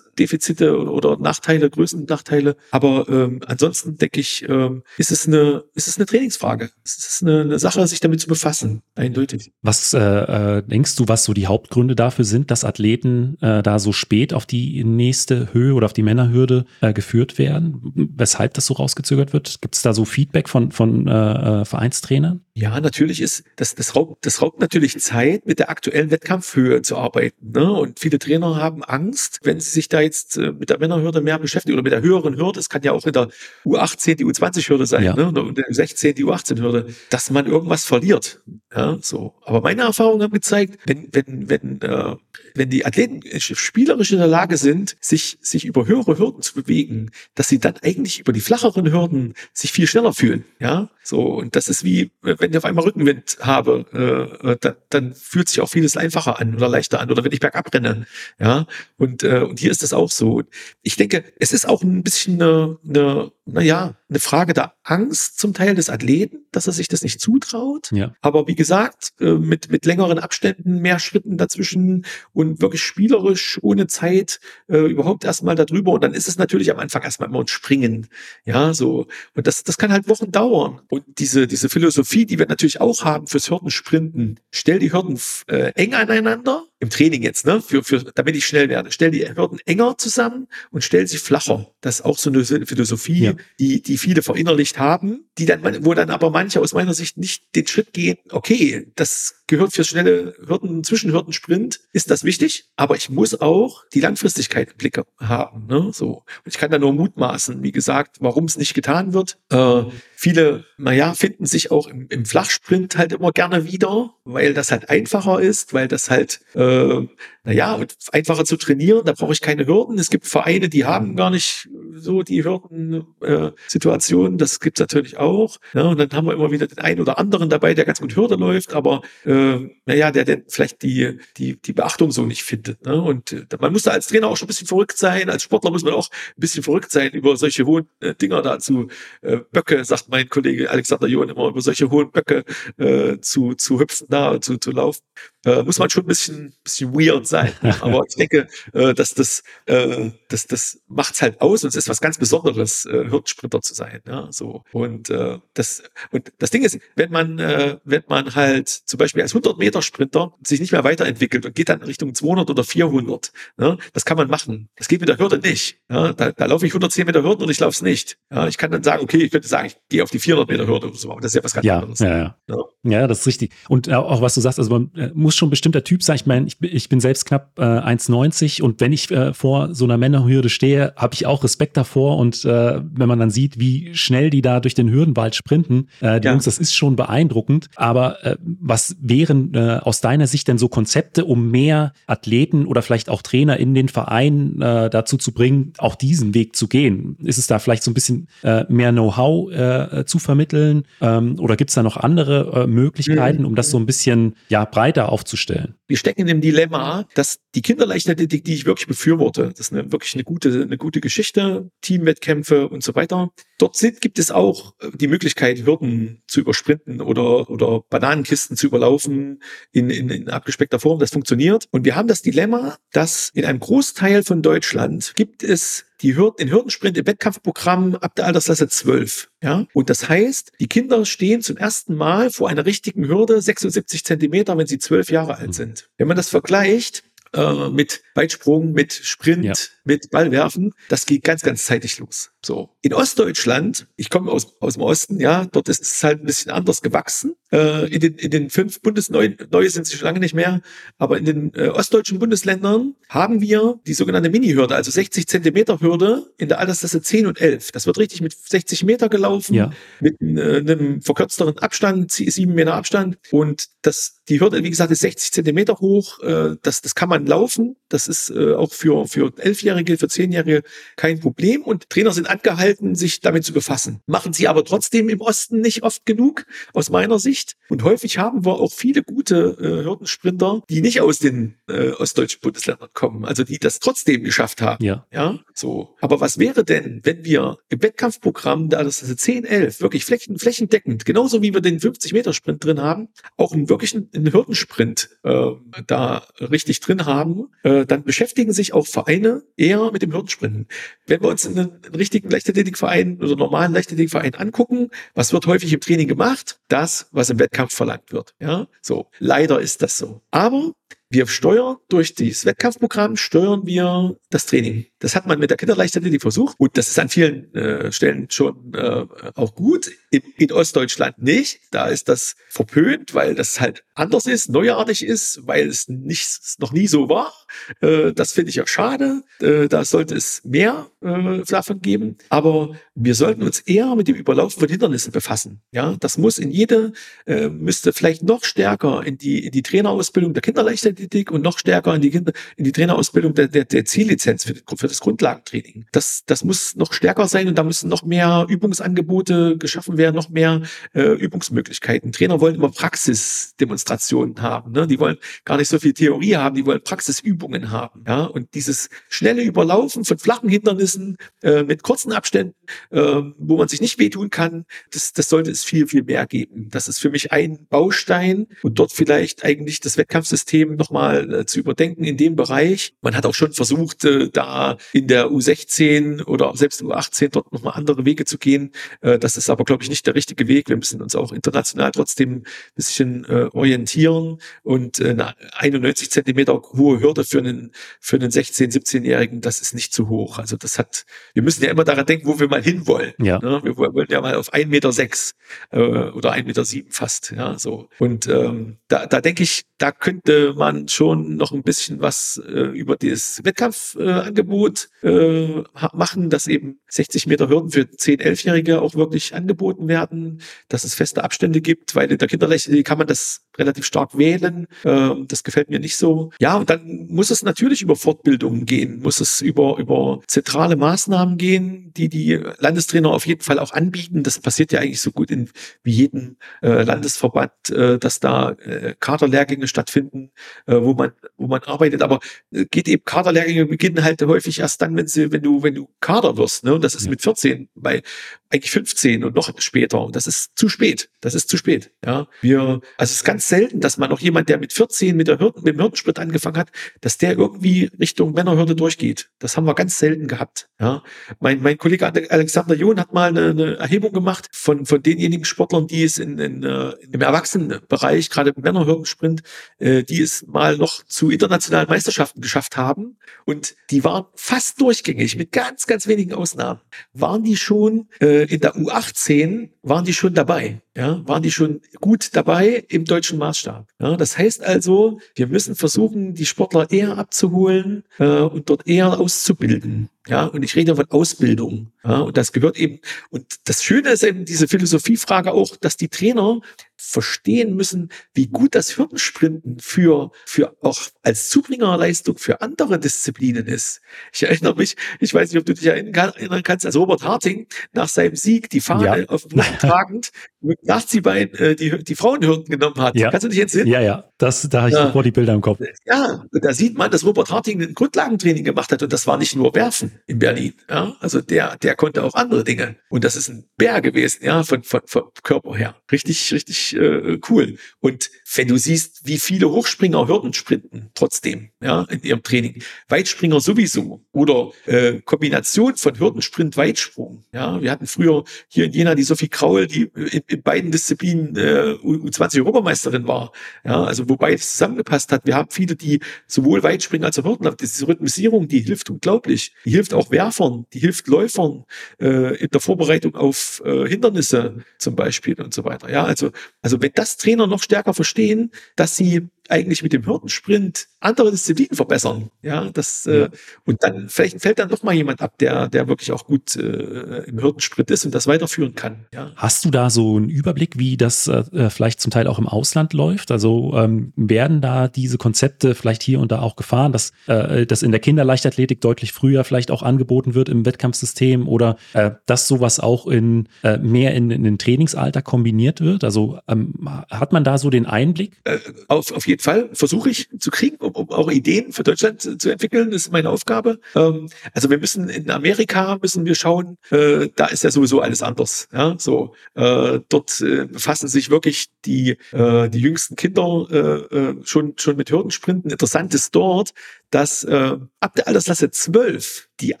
Beweglichkeitsdefizite oder Nachteile, Größennachteile. Aber ähm, ansonsten denke ich, ähm, ist es eine, ist es eine Trainingsfrage. Es ist eine, eine Sache, sich damit zu befassen, eindeutig. Was äh, äh, denkst du, was so die Hauptgründe dafür sind, dass Athleten äh, da so spät auf die nächste Höhe oder auf die Männerhürde äh, geführt werden? Weshalb das so rausgezögert wird? Gibt es da so Feedback von, von äh, äh, Vereinstrainern? Ja, natürlich ist das, das raubt, das raubt natürlich Zeit, mit der aktuellen Wettkampfhöhe zu arbeiten. Ne? Und viele Trainer haben Angst, wenn sie sich da jetzt äh, mit der Männerhürde mehr beschäftigen oder mit der höheren Hürde, es kann ja auch in der U18 die U20-Hürde sein, ja. ne? oder in der U16 die U18-Hürde, dass man irgendwas verliert. Ja, so. Aber meine Erfahrungen haben gezeigt, wenn, wenn, wenn, äh, wenn die Athleten spielerisch in der Lage sind, sich, sich über höhere Hürden zu bewegen, dass sie dann eigentlich über die flacheren Hürden sich viel schneller fühlen. Ja, so. Und das ist wie, wenn wenn ich auf einmal Rückenwind habe, äh, äh, dann, dann fühlt sich auch vieles einfacher an oder leichter an oder wenn ich bergab renne. Ja, und, äh, und hier ist es auch so. Ich denke, es ist auch ein bisschen eine, eine naja, eine Frage der Angst zum Teil des Athleten, dass er sich das nicht zutraut. Ja. Aber wie gesagt, äh, mit, mit längeren Abständen, mehr Schritten dazwischen und wirklich spielerisch, ohne Zeit, äh, überhaupt erstmal darüber. Und dann ist es natürlich am Anfang erstmal immer ein Springen. Ja, so. Und das, das kann halt Wochen dauern. Und diese, diese Philosophie, die wir natürlich auch haben fürs Hürdensprinten, stell die Hürden äh, eng aneinander, im Training jetzt, ne, für, für, damit ich schnell werde. Stell die Hürden enger zusammen und stell sie flacher. Das ist auch so eine Philosophie, ja. Die, die viele verinnerlicht haben, die dann, wo dann aber manche aus meiner Sicht nicht den Schritt gehen, okay, das gehört fürs schnelle Hürden, Zwischenhürdensprint, ist das wichtig, aber ich muss auch die Langfristigkeit im Blick haben, ne, so. Und ich kann da nur mutmaßen, wie gesagt, warum es nicht getan wird. Äh, viele, naja, finden sich auch im, im Flachsprint halt immer gerne wieder, weil das halt einfacher ist, weil das halt, äh, naja, einfacher zu trainieren, da brauche ich keine Hürden. Es gibt Vereine, die haben gar nicht so die Hürdensituation, äh, das gibt's natürlich auch. Ja, und dann haben wir immer wieder den einen oder anderen dabei, der ganz gut Hürde läuft, aber äh, naja, der denn vielleicht die, die, die Beachtung so nicht findet. Ne? Und äh, man muss da als Trainer auch schon ein bisschen verrückt sein, als Sportler muss man auch ein bisschen verrückt sein, über solche hohen äh, Dinger dazu, äh, Böcke, sagt mein Kollege Alexander John immer, über solche hohen Böcke äh, zu, zu hüpfen da, zu, zu laufen. Äh, muss man schon ein bisschen, bisschen weird sein. Aber ich denke, äh, dass das, äh, das, das macht's halt aus und es ist was ganz Besonderes, äh, Hürdensprinter zu sein. Ja, so. Und äh, das, und das Ding ist, wenn man, äh, wenn man halt zum Beispiel als 100 Meter Sprinter sich nicht mehr weiterentwickelt und geht dann Richtung 200 oder 400, ne, das kann man machen. Das geht mit der Hürde nicht. Ja, da, da laufe ich 110 Meter Hürden und ich laufe es nicht. Ja, ich kann dann sagen, okay, ich könnte sagen, ich gehe auf die 400 Meter Hürde oder so, aber das ist ja was ganz ja, anderes. Ja, ja. ja. ja, das ist richtig. Und auch was du sagst, also man äh, muss schon ein bestimmter Typ sein. Ich meine, ich, ich bin selbst knapp äh, 1,90 und wenn ich äh, vor so einer Männerhürde stehe, habe ich auch Respekt davor. Und äh, wenn man dann sieht, wie schnell die da durch den Hürdenwald sprinten, äh, die ja. Jungs, das ist schon beeindruckend. Aber äh, was wären äh, aus deiner Sicht denn so Konzepte, um mehr Athleten oder vielleicht auch Trainer in den Verein äh, dazu zu bringen, auch diesen Weg zu gehen? Ist es da vielleicht so ein bisschen äh, mehr Know-how äh, zu vermitteln? Ähm, oder gibt es da noch andere äh, Möglichkeiten, um das so ein bisschen ja breiter aufzustellen? Wir stecken in dem Dilemma, dass die Kinderleichtathletik, die ich wirklich befürworte, das ist eine, wirklich eine gute, eine gute Geschichte, Teamwettkämpfe und so weiter. Dort sind, gibt es auch äh, die Möglichkeit, Hürden zu übersprinten oder, oder Bananenkisten zu überlaufen in, in, in abgespeckter Form. Das funktioniert. Und wir haben das Dilemma, dass in einem Großteil von Deutschland gibt es die Hürden, den Hürdensprint im Wettkampfprogramm ab der Altersklasse 12. Ja? Und das heißt, die Kinder stehen zum ersten Mal vor einer richtigen Hürde 76 Zentimeter, wenn sie zwölf Jahre alt mhm. sind. Wenn man das vergleicht äh, mit Weitsprung, mit Sprint, ja. mit Ballwerfen, das geht ganz, ganz zeitig los. So. In Ostdeutschland, ich komme aus, aus dem Osten, ja, dort ist es halt ein bisschen anders gewachsen. Äh, in, den, in den fünf Bundesneuen, neue sind sie schon lange nicht mehr, aber in den äh, ostdeutschen Bundesländern haben wir die sogenannte Mini-Hürde, also 60 Zentimeter Hürde in der Altersklasse 10 und 11. Das wird richtig mit 60 Meter gelaufen, ja. mit äh, einem verkürzteren Abstand, sieben Meter Abstand. Und das, die Hürde, wie gesagt, ist 60 Zentimeter hoch. Äh, das, das kann man laufen. Das ist äh, auch für, für Elfjährige, für Zehnjährige kein Problem. Und Trainer sind angehalten, sich damit zu befassen. Machen sie aber trotzdem im Osten nicht oft genug, aus meiner Sicht. Und häufig haben wir auch viele gute äh, Hürdensprinter, die nicht aus den äh, ostdeutschen Bundesländern kommen, also die das trotzdem geschafft haben. Ja. Ja, so. Aber was wäre denn, wenn wir im Wettkampfprogramm, da das ist 10, 11, wirklich flächen, flächendeckend, genauso wie wir den 50-Meter-Sprint drin haben, auch einen wirklichen einen Hürdensprint äh, da richtig drin haben, äh, dann beschäftigen sich auch Vereine eher mit dem Hürdensprinten. Wenn wir uns einen, einen richtigen Leichtathletikverein oder normalen Leichtathletikverein angucken, was wird häufig im Training gemacht? Das, was im Wettkampf verlangt wird. Ja, so. Leider ist das so. Aber wir steuern durch dieses Wettkampfprogramm, steuern wir das Training. Das hat man mit der Kinderleichtathletik versucht und das ist an vielen äh, Stellen schon äh, auch gut. In, in, Ostdeutschland nicht. Da ist das verpönt, weil das halt anders ist, neuartig ist, weil es nicht, noch nie so war. Äh, das finde ich auch schade. Äh, da sollte es mehr äh, davon geben. Aber wir sollten uns eher mit dem Überlaufen von Hindernissen befassen. Ja, das muss in jede, äh, müsste vielleicht noch stärker in die, in die Trainerausbildung der Kinderleichtathletik und noch stärker in die Kinder, in die Trainerausbildung der, der, der Ziellizenz für, für das das Grundlagentraining. Das, das muss noch stärker sein und da müssen noch mehr Übungsangebote geschaffen werden, noch mehr äh, Übungsmöglichkeiten. Trainer wollen immer Praxisdemonstrationen haben. Ne? Die wollen gar nicht so viel Theorie haben, die wollen Praxisübungen haben. Ja? Und dieses schnelle Überlaufen von flachen Hindernissen äh, mit kurzen Abständen, äh, wo man sich nicht wehtun kann, das, das sollte es viel, viel mehr geben. Das ist für mich ein Baustein und dort vielleicht eigentlich das Wettkampfsystem nochmal äh, zu überdenken in dem Bereich. Man hat auch schon versucht, äh, da in der U16 oder selbst U18 dort nochmal andere Wege zu gehen. Äh, das ist aber, glaube ich, nicht der richtige Weg. Wir müssen uns auch international trotzdem ein bisschen äh, orientieren und äh, eine 91 Zentimeter hohe Hürde für einen, für einen 16-, 17-Jährigen, das ist nicht zu hoch. Also das hat, wir müssen ja immer daran denken, wo wir mal hinwollen. Ja. Ne? Wir wollen ja mal auf 1,6 Meter sechs, äh, oder 1,7 Meter sieben fast. Ja, so. Und ähm, da, da denke ich, da könnte man schon noch ein bisschen was äh, über das Wettkampfangebot äh, machen, dass eben 60 Meter Hürden für 10-, 11-Jährige auch wirklich angeboten werden, dass es feste Abstände gibt, weil in der Kinderrechte kann man das relativ stark wählen. Äh, das gefällt mir nicht so. Ja, und dann muss es natürlich über Fortbildungen gehen, muss es über, über zentrale Maßnahmen gehen, die die Landestrainer auf jeden Fall auch anbieten. Das passiert ja eigentlich so gut in wie jeden äh, Landesverband, äh, dass da äh, Kaderlehrgänge stattfinden, äh, wo man wo man arbeitet. Aber äh, geht eben Kaderlehrgänge beginnen halt häufig erst dann, wenn sie wenn du wenn du Kader wirst. Ne? Und das ist mit 14 bei eigentlich 15 und noch später. Und das ist zu spät. Das ist zu spät. Ja, wir, also es ist ganz selten, dass man noch jemand, der mit 14 mit der Hürden, mit dem Hürdensprit angefangen hat, dass der irgendwie Richtung Männerhürde durchgeht. Das haben wir ganz selten gehabt. Ja, mein, mein Kollege Alexander John hat mal eine, eine Erhebung gemacht von, von denjenigen Sportlern, die es in, in, äh, im Erwachsenenbereich, gerade im Männerhürdensprint, äh, die es mal noch zu internationalen Meisterschaften geschafft haben. Und die waren fast durchgängig, mit ganz, ganz wenigen Ausnahmen, waren die schon äh, in der U18 waren die schon dabei, ja, waren die schon gut dabei im deutschen Maßstab. Ja, das heißt also, wir müssen versuchen, die Sportler eher abzuholen äh, und dort eher auszubilden. Ja, und ich rede von Ausbildung. Ja, und das gehört eben, und das Schöne ist eben diese Philosophiefrage auch, dass die Trainer verstehen müssen, wie gut das Hürdensprinten für, für auch als Zubringerleistung für andere Disziplinen ist. Ich erinnere mich, ich weiß nicht, ob du dich erinnern kannst, als Robert Harting nach seinem Sieg die Fahne ja. auf dem Rücken tragend mit Nachziehbein äh, die, die Frauenhürden genommen hat. Ja. Kannst du dich entsinnen? Ja, ja. Das, da habe ich ja. sofort die Bilder im Kopf. Ja, und da sieht man, dass Robert Harting ein Grundlagentraining gemacht hat und das war nicht nur Werfen in Berlin. Ja, also der, der konnte auch andere Dinge. Und das ist ein Bär gewesen, ja, von, von, von Körper her. Richtig, richtig äh, cool. Und wenn du siehst, wie viele Hochspringer Hürden sprinten, trotzdem, ja, in ihrem Training. Weitspringer sowieso. Oder äh, Kombination von Hürdensprint, Weitsprung. Ja, wir hatten früher hier in Jena die Sophie Kraul, die in, in beiden Disziplinen äh, U20-Europameisterin war. Ja, also wo beides zusammengepasst hat. Wir haben viele, die sowohl Weitspringen als auch Hürden haben. Diese Rhythmisierung, die hilft unglaublich. Die hilft auch Werfern, die hilft Läufern äh, in der Vorbereitung auf äh, Hindernisse zum Beispiel und so weiter. Ja, also, also wenn das Trainer noch stärker verstehen, dass sie eigentlich mit dem Hürdensprint andere Disziplinen verbessern. Ja, das äh, und dann vielleicht fällt dann doch mal jemand ab, der der wirklich auch gut äh, im Hürdensprint ist und das weiterführen kann. Ja. Hast du da so einen Überblick, wie das äh, äh, vielleicht zum Teil auch im Ausland läuft? Also ähm, werden da diese Konzepte vielleicht hier und da auch gefahren, dass äh, das in der Kinderleichtathletik deutlich früher vielleicht auch angeboten wird im Wettkampfsystem oder äh, dass sowas auch in äh, mehr in, in den Trainingsalter kombiniert wird? Also ähm, hat man da so den Einblick? Äh, auf, auf jeden jeden Fall versuche ich zu kriegen, um, um auch Ideen für Deutschland zu, zu entwickeln. Das ist meine Aufgabe. Ähm, also wir müssen in Amerika müssen wir schauen, äh, da ist ja sowieso alles anders. Ja, so äh, dort äh, befassen sich wirklich die äh, die jüngsten Kinder äh, äh schon schon mit Hürdensprinten. Interessant ist dort, dass äh, ab der Altersklasse 12 die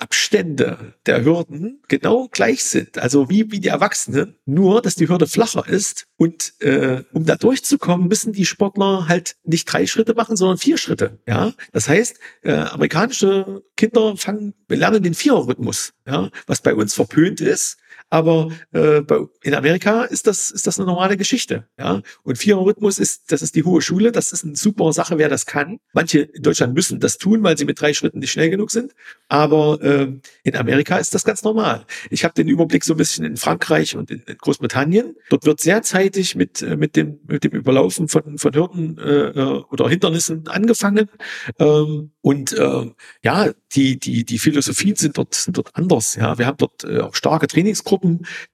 Abstände der Hürden genau gleich sind, also wie, wie die Erwachsenen, nur dass die Hürde flacher ist und äh, um da durchzukommen, müssen die Sportler halt nicht drei Schritte machen, sondern vier Schritte. Ja, das heißt, äh, amerikanische Kinder fangen, lernen den Viererrhythmus ja, was bei uns verpönt ist. Aber äh, in Amerika ist das, ist das eine normale Geschichte. Ja? Und Viererrhythmus ist, das ist die hohe Schule, das ist eine super Sache, wer das kann. Manche in Deutschland müssen das tun, weil sie mit drei Schritten nicht schnell genug sind. Aber äh, in Amerika ist das ganz normal. Ich habe den Überblick so ein bisschen in Frankreich und in, in Großbritannien. Dort wird sehr zeitig mit, äh, mit, dem, mit dem Überlaufen von, von Hürden äh, äh oder Hindernissen angefangen. Ähm, und äh, ja, die, die, die Philosophien sind dort, sind dort anders. Ja, wir haben dort äh, auch starke Trainingsgruppen,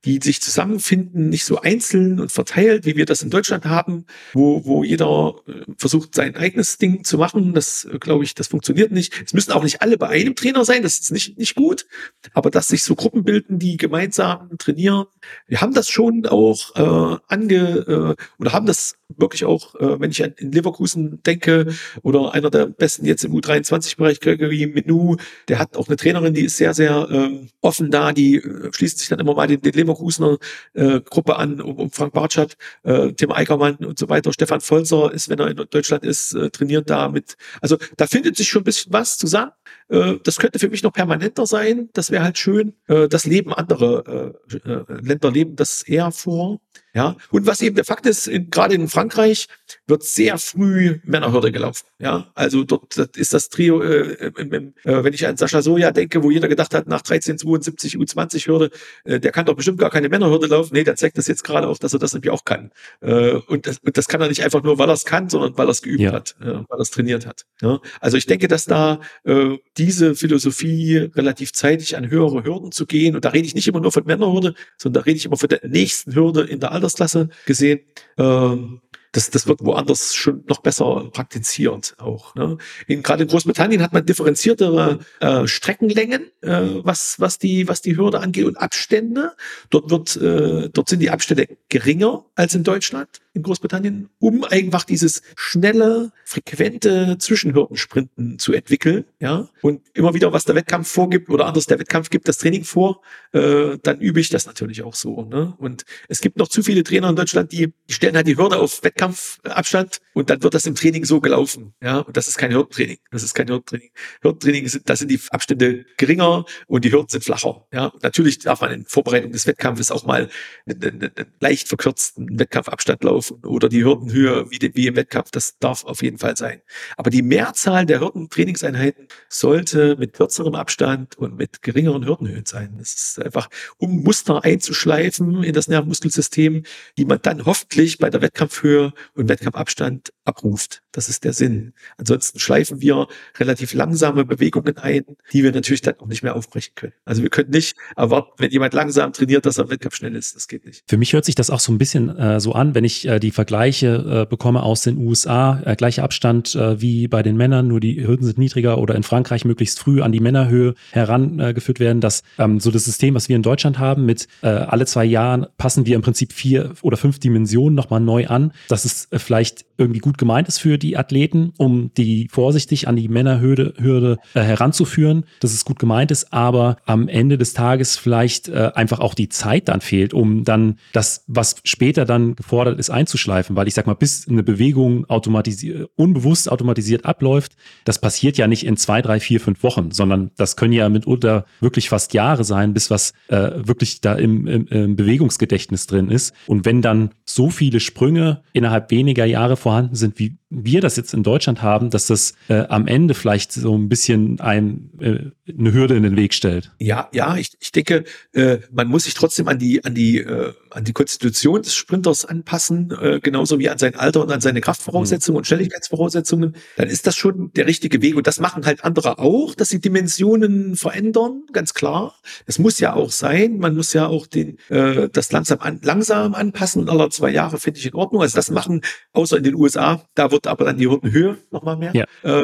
die sich zusammenfinden, nicht so einzeln und verteilt, wie wir das in Deutschland haben, wo, wo jeder äh, versucht, sein eigenes Ding zu machen. Das, äh, glaube ich, das funktioniert nicht. Es müssen auch nicht alle bei einem Trainer sein, das ist nicht, nicht gut. Aber dass sich so Gruppen bilden, die gemeinsam trainieren, wir haben das schon auch äh, ange äh, oder haben das wirklich auch, äh, wenn ich an in Leverkusen denke, oder einer der besten jetzt im U23-Bereich, Gregory Menu, der hat auch eine Trainerin, die ist sehr, sehr ähm, offen da, die äh, schließt sich dann immer mal den, den Leverkusener äh, Gruppe an, um, um Frank Bartschat, äh, Tim Eickermann und so weiter. Stefan Volzer ist, wenn er in Deutschland ist, äh, trainiert da mit. Also da findet sich schon ein bisschen was zusammen. Äh, das könnte für mich noch permanenter sein. Das wäre halt schön. Äh, das Leben andere äh, Länder leben das eher vor. Ja, und was eben der Fakt ist, gerade in Frankreich wird sehr früh Männerhürde gelaufen. Ja, also dort ist das Trio, im, im, wenn ich an Sascha Soja denke, wo jeder gedacht hat, nach 1372 U20 Hürde, der kann doch bestimmt gar keine Männerhürde laufen. Nee, der zeigt das jetzt gerade auch, dass er das nämlich auch kann. Und, das, und das kann er nicht einfach nur, weil er es kann, sondern weil er es geübt ja. hat, weil er es trainiert hat. Ja? Also ich denke, dass da äh, diese Philosophie relativ zeitig an höhere Hürden zu gehen, und da rede ich nicht immer nur von Männerhürde, sondern da rede ich immer von der nächsten Hürde in der Altersklasse gesehen. Ähm, das, das wird woanders schon noch besser praktiziert auch. Ne? In, gerade in Großbritannien hat man differenziertere äh, Streckenlängen, äh, was, was, die, was die Hürde angeht und Abstände. Dort, wird, äh, dort sind die Abstände geringer als in Deutschland in Großbritannien, um einfach dieses schnelle, frequente Zwischenhürdensprinten zu entwickeln. Ja? Und immer wieder, was der Wettkampf vorgibt oder anders der Wettkampf gibt das Training vor, äh, dann übe ich das natürlich auch so. Ne? Und es gibt noch zu viele Trainer in Deutschland, die, die stellen halt die Hürde auf Wettkampfabstand und dann wird das im Training so gelaufen. Ja? Und das ist kein Hürdentraining. Das ist kein Hürdentraining. Hürdentraining sind, da sind die Abstände geringer und die Hürden sind flacher. Ja? Und natürlich darf man in Vorbereitung des Wettkampfes auch mal einen, einen, einen leicht verkürzten Wettkampfabstand laufen oder die Hürdenhöhe wie, wie im Wettkampf, das darf auf jeden Fall sein. Aber die Mehrzahl der Hürdentrainingseinheiten sollte mit kürzerem Abstand und mit geringeren Hürdenhöhen sein. Das ist einfach, um Muster einzuschleifen in das Nervenmuskelsystem, die man dann hoffentlich bei der Wettkampfhöhe und Wettkampfabstand abruft. Das ist der Sinn. Ansonsten schleifen wir relativ langsame Bewegungen ein, die wir natürlich dann auch nicht mehr aufbrechen können. Also wir können nicht erwarten, wenn jemand langsam trainiert, dass er im Wettkampf schnell ist. Das geht nicht. Für mich hört sich das auch so ein bisschen äh, so an, wenn ich äh, die Vergleiche äh, bekomme aus den USA, äh, gleicher Abstand äh, wie bei den Männern, nur die Hürden sind niedriger oder in Frankreich möglichst früh an die Männerhöhe herangeführt werden, dass ähm, so das System, was wir in Deutschland haben, mit äh, alle zwei Jahren passen wir im Prinzip vier oder fünf Dimensionen nochmal neu an, dass es äh, vielleicht irgendwie gut gemeint ist für die Athleten, um die vorsichtig an die Männerhürde Hürde, äh, heranzuführen, dass es gut gemeint ist, aber am Ende des Tages vielleicht äh, einfach auch die Zeit dann fehlt, um dann das, was später dann gefordert ist, einzuschleifen, weil ich sag mal, bis eine Bewegung automatisiert, unbewusst automatisiert abläuft, das passiert ja nicht in zwei, drei, vier, fünf Wochen, sondern das können ja mitunter wirklich fast Jahre sein, bis was äh, wirklich da im, im, im Bewegungsgedächtnis drin ist. Und wenn dann so viele Sprünge innerhalb weniger Jahre vorhanden sind, wie wir das jetzt in Deutschland haben, dass das äh, am Ende vielleicht so ein bisschen ein, äh, eine Hürde in den Weg stellt. Ja, ja, ich, ich denke, äh, man muss sich trotzdem an die, an die, äh, an die Konstitution des Sprinters anpassen, äh, genauso wie an sein Alter und an seine Kraftvoraussetzungen mhm. und Schnelligkeitsvoraussetzungen. Dann ist das schon der richtige Weg. Und das machen halt andere auch, dass sie Dimensionen verändern, ganz klar. Das muss ja auch sein. Man muss ja auch den, äh, das langsam an, langsam anpassen und alle zwei Jahre finde ich in Ordnung. Also das machen, außer in den USA, da wird aber dann die Hürdenhöhe nochmal mehr. Ja. Äh,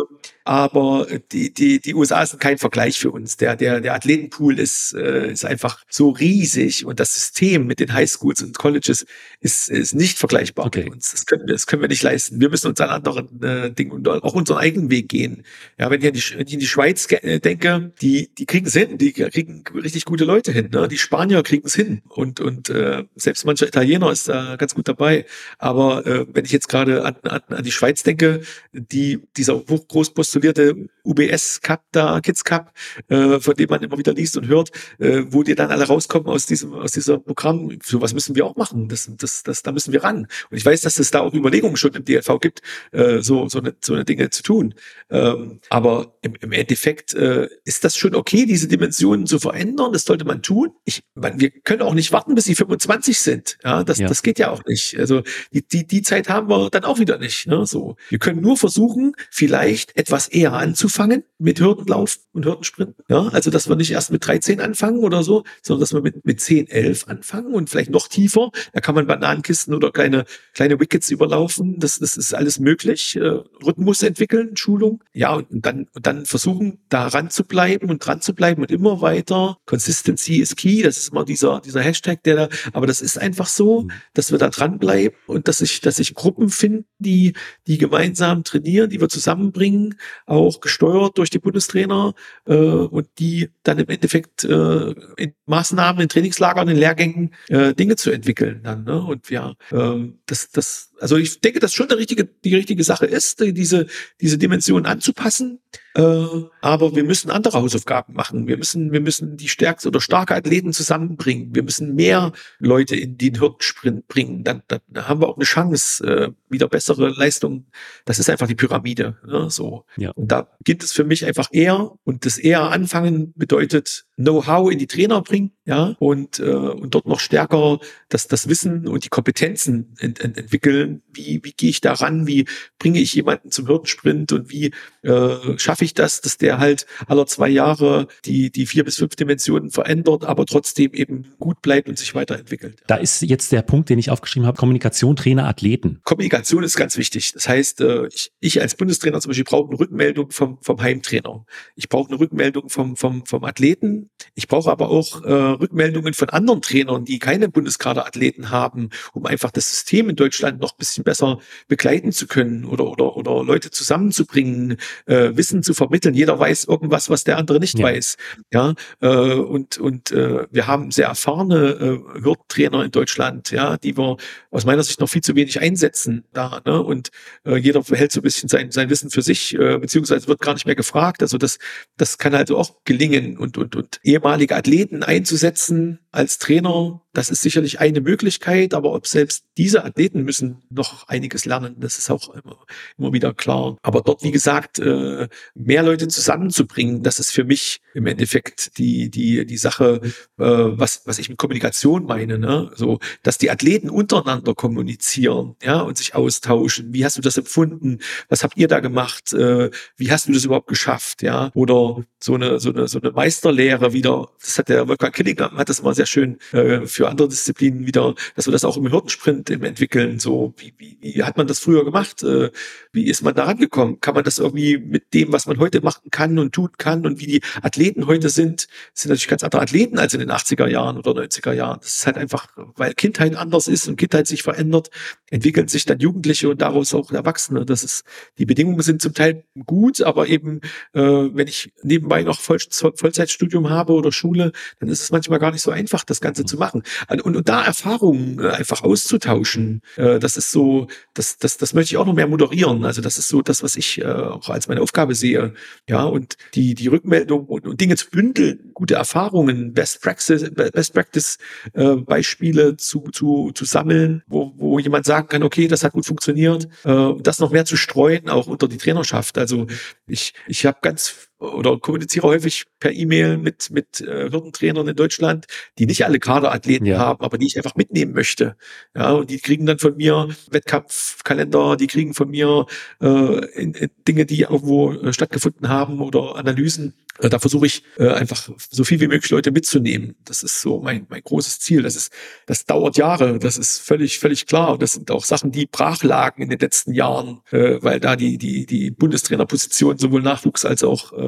aber die, die, die USA sind kein Vergleich für uns. Der, der, der Athletenpool ist, äh, ist einfach so riesig und das System mit den Highschools und Colleges ist, ist nicht vergleichbar okay. mit uns. Das können, wir, das können wir nicht leisten. Wir müssen uns an anderen äh, Dingen und auch unseren eigenen Weg gehen. Ja, wenn ich an die, wenn ich in die Schweiz äh, denke, die, die kriegen es hin, die kriegen richtig gute Leute hin. Ne? Die Spanier kriegen es hin und, und äh, selbst mancher Italiener ist da ganz gut dabei. Aber äh, wenn ich jetzt gerade an, an, an die Schweiz denke, die dieser hochgroß kontrollierte UBS Cup da, Kids Cup, äh, von dem man immer wieder liest und hört, äh, wo die dann alle rauskommen aus diesem, aus diesem Programm. Sowas müssen wir auch machen. Das, das, das, da müssen wir ran. Und ich weiß, dass es da auch Überlegungen schon im DLV gibt, äh, so, so, eine, so eine Dinge zu tun. Ähm, aber im, im Endeffekt äh, ist das schon okay, diese Dimensionen zu verändern. Das sollte man tun. Ich, man, wir können auch nicht warten, bis sie 25 sind. Ja, das, ja. das geht ja auch nicht. Also die, die, die Zeit haben wir dann auch wieder nicht. Ne? So, wir können nur versuchen, vielleicht etwas eher anzufangen mit Hürdenlauf und Hürdensprint. Ja, also dass wir nicht erst mit 13 anfangen oder so, sondern dass wir mit, mit 10, 11 anfangen und vielleicht noch tiefer. Da kann man Bananenkisten oder kleine, kleine Wickets überlaufen. Das, das ist alles möglich. Äh, Rhythmus entwickeln, Schulung. Ja, und dann, und dann versuchen, daran zu bleiben und dran zu bleiben und immer weiter. Consistency is key. Das ist immer dieser, dieser Hashtag, der da, aber das ist einfach so, mhm. dass wir da dranbleiben und dass sich, dass sich Gruppen finden, die, die gemeinsam trainieren, die wir zusammenbringen, auch gesteuert durch die Bundestrainer, äh, und die dann im Endeffekt äh, in Maßnahmen, in Trainingslagern, in Lehrgängen äh, Dinge zu entwickeln dann. Ne? Und ja, äh, das, das, also ich denke, dass schon der richtige, die richtige Sache ist, diese, diese Dimension anzupassen. Äh, aber wir müssen andere Hausaufgaben machen. Wir müssen, wir müssen die stärkste oder starke Athleten zusammenbringen. Wir müssen mehr Leute in den Hürdensprint bringen. Dann, dann haben wir auch eine Chance, äh, wieder bessere Leistungen. Das ist einfach die Pyramide. Ne? So. Ja. Und da geht es für mich einfach eher und das eher anfangen bedeutet Know-how in die Trainer bringen, ja, und, äh, und dort noch stärker das, das Wissen und die Kompetenzen ent, ent, entwickeln. Wie, wie gehe ich da ran? Wie bringe ich jemanden zum Hürdensprint und wie äh, schaffe ich das, dass der halt aller zwei Jahre die, die vier bis fünf Dimensionen verändert, aber trotzdem eben gut bleibt und sich weiterentwickelt. Da ist jetzt der Punkt, den ich aufgeschrieben habe, Kommunikation, Trainer, Athleten. Kommunikation ist ganz wichtig. Das heißt, äh, ich, ich als Bundestrainer zum Beispiel brauche eine Rückmeldung vom, vom Heimtrainer. Ich brauche eine Rückmeldung vom, vom, vom Athleten. Ich brauche aber auch äh, Rückmeldungen von anderen Trainern, die keine Bundeskaderathleten haben, um einfach das System in Deutschland noch ein bisschen besser begleiten zu können oder, oder, oder Leute zusammenzubringen, äh, Wissen zu vermitteln. Jeder weiß irgendwas, was der andere nicht ja. weiß. Ja, äh, und, und äh, wir haben sehr erfahrene äh, Hürdentrainer in Deutschland, ja, die wir aus meiner Sicht noch viel zu wenig einsetzen da. Ne? Und äh, jeder behält so ein bisschen sein, sein Wissen für sich, äh, beziehungsweise wird gar nicht mehr gefragt. Also das, das kann also auch gelingen und, und, und ehemalige Athleten einzusetzen als Trainer, das ist sicherlich eine Möglichkeit, aber ob selbst diese Athleten müssen noch einiges lernen, das ist auch immer, immer wieder klar. Aber dort, wie gesagt, äh, mehr Leute zusammenzubringen, das ist für mich im Endeffekt die, die, die Sache, äh, was, was ich mit Kommunikation meine, ne? So, dass die Athleten untereinander kommunizieren, ja, und sich austauschen. Wie hast du das empfunden? Was habt ihr da gemacht? Äh, wie hast du das überhaupt geschafft? Ja, oder so eine, so eine, so eine Meisterlehre wieder. Das hat der Wolfgang Killingham, hat das mal sehr schön äh, für andere Disziplinen wieder, dass wir das auch im Hürdensprint entwickeln. So, wie, wie, wie hat man das früher gemacht? Äh, wie ist man da rangekommen? Kann man das irgendwie mit dem, was man heute machen kann und tun kann und wie die Athleten heute sind, sind natürlich ganz andere Athleten als in den 80er Jahren oder 90er Jahren. Das ist halt einfach, weil Kindheit anders ist und Kindheit sich verändert, entwickeln sich dann Jugendliche und daraus auch Erwachsene. Das ist, die Bedingungen sind zum Teil gut, aber eben, äh, wenn ich nebenbei noch Voll, Vollzeitstudium habe oder Schule, dann ist es manchmal gar nicht so einfach, das Ganze zu machen. Und, und da Erfahrungen äh, einfach auszutauschen, äh, das ist so, das, das, das möchte ich auch noch mehr moderieren. Also das ist so das, was ich äh, auch als meine Aufgabe sehe. Ja, und die, die Rückmeldung und, und Dinge zu bündeln, gute Erfahrungen, Best Practice, Best Practice Beispiele zu, zu, zu sammeln, wo, wo jemand sagen kann, okay, das hat gut funktioniert, das noch mehr zu streuen, auch unter die Trainerschaft. Also ich, ich habe ganz oder kommuniziere häufig per E-Mail mit, mit äh, Hürdentrainern in Deutschland, die nicht alle Kaderathleten ja. haben, aber die ich einfach mitnehmen möchte. Ja, und die kriegen dann von mir Wettkampfkalender, die kriegen von mir äh, in, in Dinge, die irgendwo äh, stattgefunden haben oder Analysen. Äh, da versuche ich äh, einfach so viel wie möglich Leute mitzunehmen. Das ist so mein, mein großes Ziel. Das ist, das dauert Jahre. Das ist völlig, völlig klar. Und das sind auch Sachen, die brach lagen in den letzten Jahren, äh, weil da die, die, die Bundestrainerposition sowohl Nachwuchs als auch äh,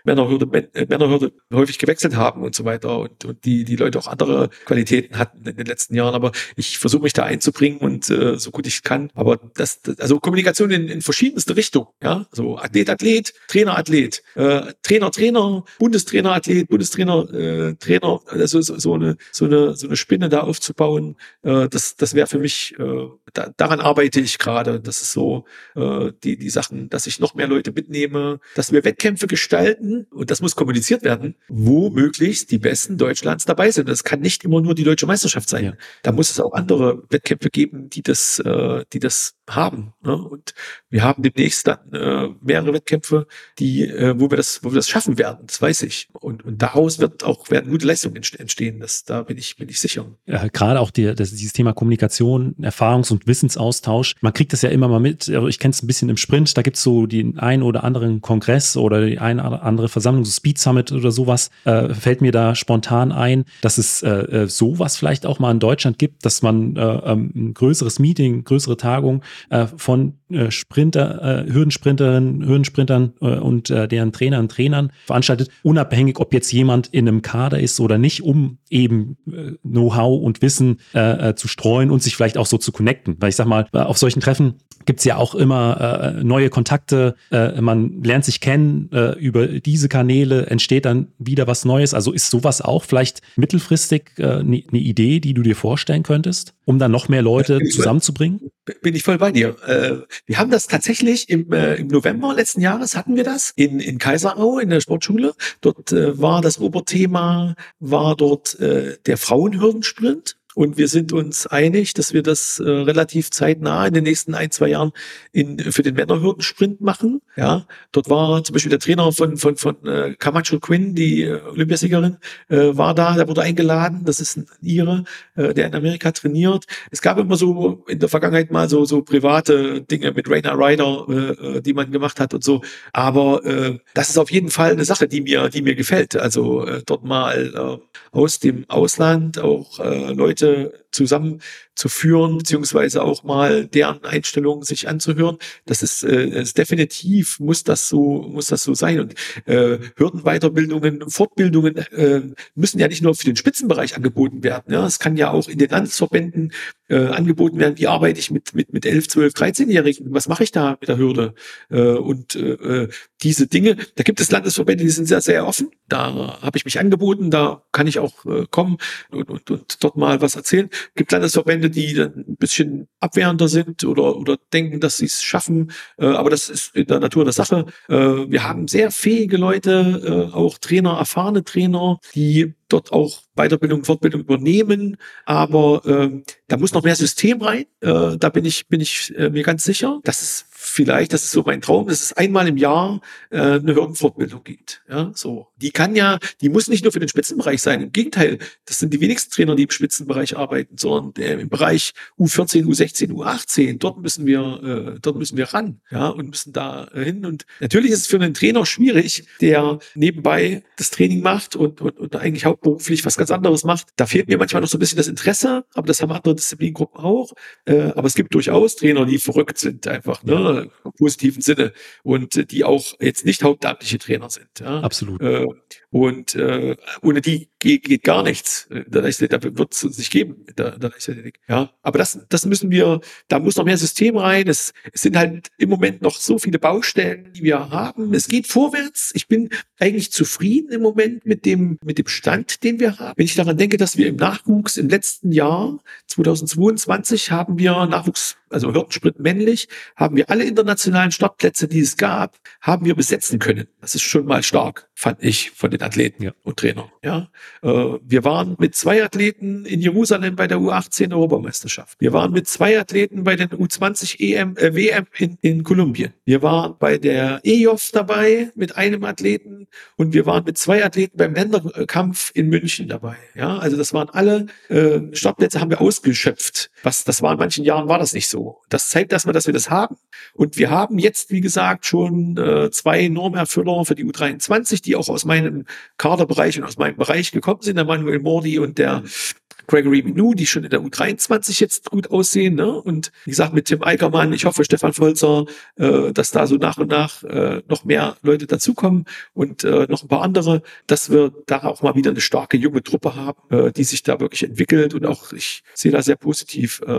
Männerhürde, äh, Männerhürde häufig gewechselt haben und so weiter und, und die, die Leute auch andere Qualitäten hatten in den letzten Jahren. Aber ich versuche mich da einzubringen und äh, so gut ich kann. Aber das, das also Kommunikation in, in verschiedenste Richtungen, ja, so Athlet, Athlet, Trainer, Athlet, äh, Trainer, Trainer, Bundestrainer, Athlet, Bundestrainer, äh, Trainer, also so, so eine so eine so eine Spinne da aufzubauen, äh, das das wäre für mich äh, da, daran arbeite ich gerade. Das ist so äh, die die Sachen, dass ich noch mehr Leute mitnehme, dass wir Wettkämpfe gestalten und das muss kommuniziert werden, wo möglichst die Besten Deutschlands dabei sind. Das kann nicht immer nur die deutsche Meisterschaft sein. Ja. Da muss es auch andere Wettkämpfe geben, die das äh, die das haben. Ne? Und wir haben demnächst dann äh, mehrere Wettkämpfe, die, äh, wo wir das, wo wir das schaffen werden. Das weiß ich. Und, und daraus wird auch werden gute Leistungen entstehen. Das, da bin ich, bin ich sicher. Ja, gerade auch die, das, dieses Thema Kommunikation, Erfahrungs- und Wissensaustausch. Man kriegt das ja immer mal mit. Also ich kenne es ein bisschen im Sprint. Da gibt es so den einen oder anderen Kongress oder die eine oder andere Versammlung, so Speed Summit oder sowas. Äh, fällt mir da spontan ein, dass es äh, äh sowas vielleicht auch mal in Deutschland gibt, dass man äh, ähm, ein größeres Meeting, größere Tagung äh, von äh, Sprinter, äh, Hürdensprinterinnen, Hürdensprintern äh, und äh, deren Trainern und Trainern veranstaltet, unabhängig, ob jetzt jemand in einem Kader ist oder nicht, um eben äh, Know-how und Wissen äh, äh, zu streuen und sich vielleicht auch so zu connecten. Weil ich sag mal, auf solchen Treffen gibt's ja auch immer äh, neue Kontakte, äh, man lernt sich kennen, äh, über diese Kanäle entsteht dann wieder was Neues. Also ist sowas auch vielleicht mittelfristig eine äh, ne Idee, die du dir vorstellen könntest, um dann noch mehr Leute zusammenzubringen? Bin ich voll bei dir. Äh, wir haben das tatsächlich im, äh, im November letzten Jahres hatten wir das in, in Kaiserau in der Sportschule. Dort äh, war das Oberthema, war dort äh, der Frauenhürdensprint. Und wir sind uns einig, dass wir das äh, relativ zeitnah in den nächsten ein, zwei Jahren in, für den Männerhürdensprint machen. Ja, dort war zum Beispiel der Trainer von, von, von äh, Camacho Quinn, die äh, Olympiasiegerin, äh, war da, der wurde eingeladen. Das ist ein Ire, äh, der in Amerika trainiert. Es gab immer so in der Vergangenheit mal so, so private Dinge mit Rainer Ryder, äh, äh, die man gemacht hat und so. Aber äh, das ist auf jeden Fall eine Sache, die mir, die mir gefällt. Also äh, dort mal äh, aus dem Ausland auch äh, Leute Oui. Zusammenzuführen, beziehungsweise auch mal deren Einstellungen sich anzuhören. Das ist, äh, ist definitiv, muss das so, muss das so sein. Und äh, Hürdenweiterbildungen, Fortbildungen äh, müssen ja nicht nur für den Spitzenbereich angeboten werden. Ja, es kann ja auch in den Landesverbänden äh, angeboten werden, wie arbeite ich mit, mit, mit 11, 12, 13-Jährigen, was mache ich da mit der Hürde? Äh, und äh, diese Dinge, da gibt es Landesverbände, die sind sehr, sehr offen. Da habe ich mich angeboten, da kann ich auch äh, kommen und, und, und dort mal was erzählen. Gibt Landesverbände, die dann ein bisschen abwehrender sind oder, oder denken, dass sie es schaffen. Äh, aber das ist in der Natur der Sache. Äh, wir haben sehr fähige Leute, äh, auch Trainer, erfahrene Trainer, die dort auch Weiterbildung, Fortbildung übernehmen, aber äh, da muss noch mehr System rein. Äh, da bin ich bin ich äh, mir ganz sicher. Das ist vielleicht, das ist so mein Traum, dass es einmal im Jahr äh, eine Hürdenfortbildung gibt. Ja, so. Die kann ja, die muss nicht nur für den Spitzenbereich sein. Im Gegenteil, das sind die wenigsten Trainer, die im Spitzenbereich arbeiten, sondern äh, im Bereich U14, U16, U18. Dort müssen wir, äh, dort müssen wir ran, ja, und müssen da äh, hin. Und natürlich ist es für einen Trainer schwierig, der nebenbei das Training macht und, und, und eigentlich hauptberuflich was ganz anderes macht. Da fehlt mir manchmal noch so ein bisschen das Interesse, aber das haben andere Disziplinengruppen auch. Äh, aber es gibt durchaus Trainer, die verrückt sind einfach. Ne? im positiven Sinne und die auch jetzt nicht hauptamtliche Trainer sind. Ja. Absolut. Äh, und äh, ohne die geht, geht gar nichts. Da, da wird es nicht geben. Ja, aber das, das müssen wir. Da muss noch mehr System rein. Es, es sind halt im Moment noch so viele Baustellen, die wir haben. Es geht vorwärts. Ich bin eigentlich zufrieden im Moment mit dem mit dem Stand, den wir haben. Wenn ich daran denke, dass wir im Nachwuchs im letzten Jahr 2022 haben wir Nachwuchs, also Hürdensprint männlich, haben wir alle internationalen Startplätze, die es gab, haben wir besetzen können. Das ist schon mal stark, fand ich, von den Athleten ja. und Trainern. Ja, äh, wir waren mit zwei Athleten in Jerusalem bei der U18 Europameisterschaft. Wir waren mit zwei Athleten bei den U20 EM, äh, WM in, in Kolumbien. Wir waren bei der EJOF dabei mit einem Athleten und wir waren mit zwei Athleten beim Länderkampf in München dabei. Ja, also das waren alle äh, Startplätze haben wir ausgeschöpft. Was, das war in manchen Jahren war das nicht so. Das zeigt erstmal, dass wir das haben und wir haben jetzt, wie gesagt, schon äh, zwei Normerfüller für die U23, die auch aus meinem Kaderbereich und aus meinem Bereich gekommen sind, der Manuel Mordi und der Gregory Minou, die schon in der U23 jetzt gut aussehen. Ne? Und wie gesagt, mit Tim Eigermann, ich hoffe, Stefan Volzer, äh, dass da so nach und nach äh, noch mehr Leute dazukommen und äh, noch ein paar andere, dass wir da auch mal wieder eine starke junge Truppe haben, äh, die sich da wirklich entwickelt. Und auch ich sehe da sehr positiv. Äh,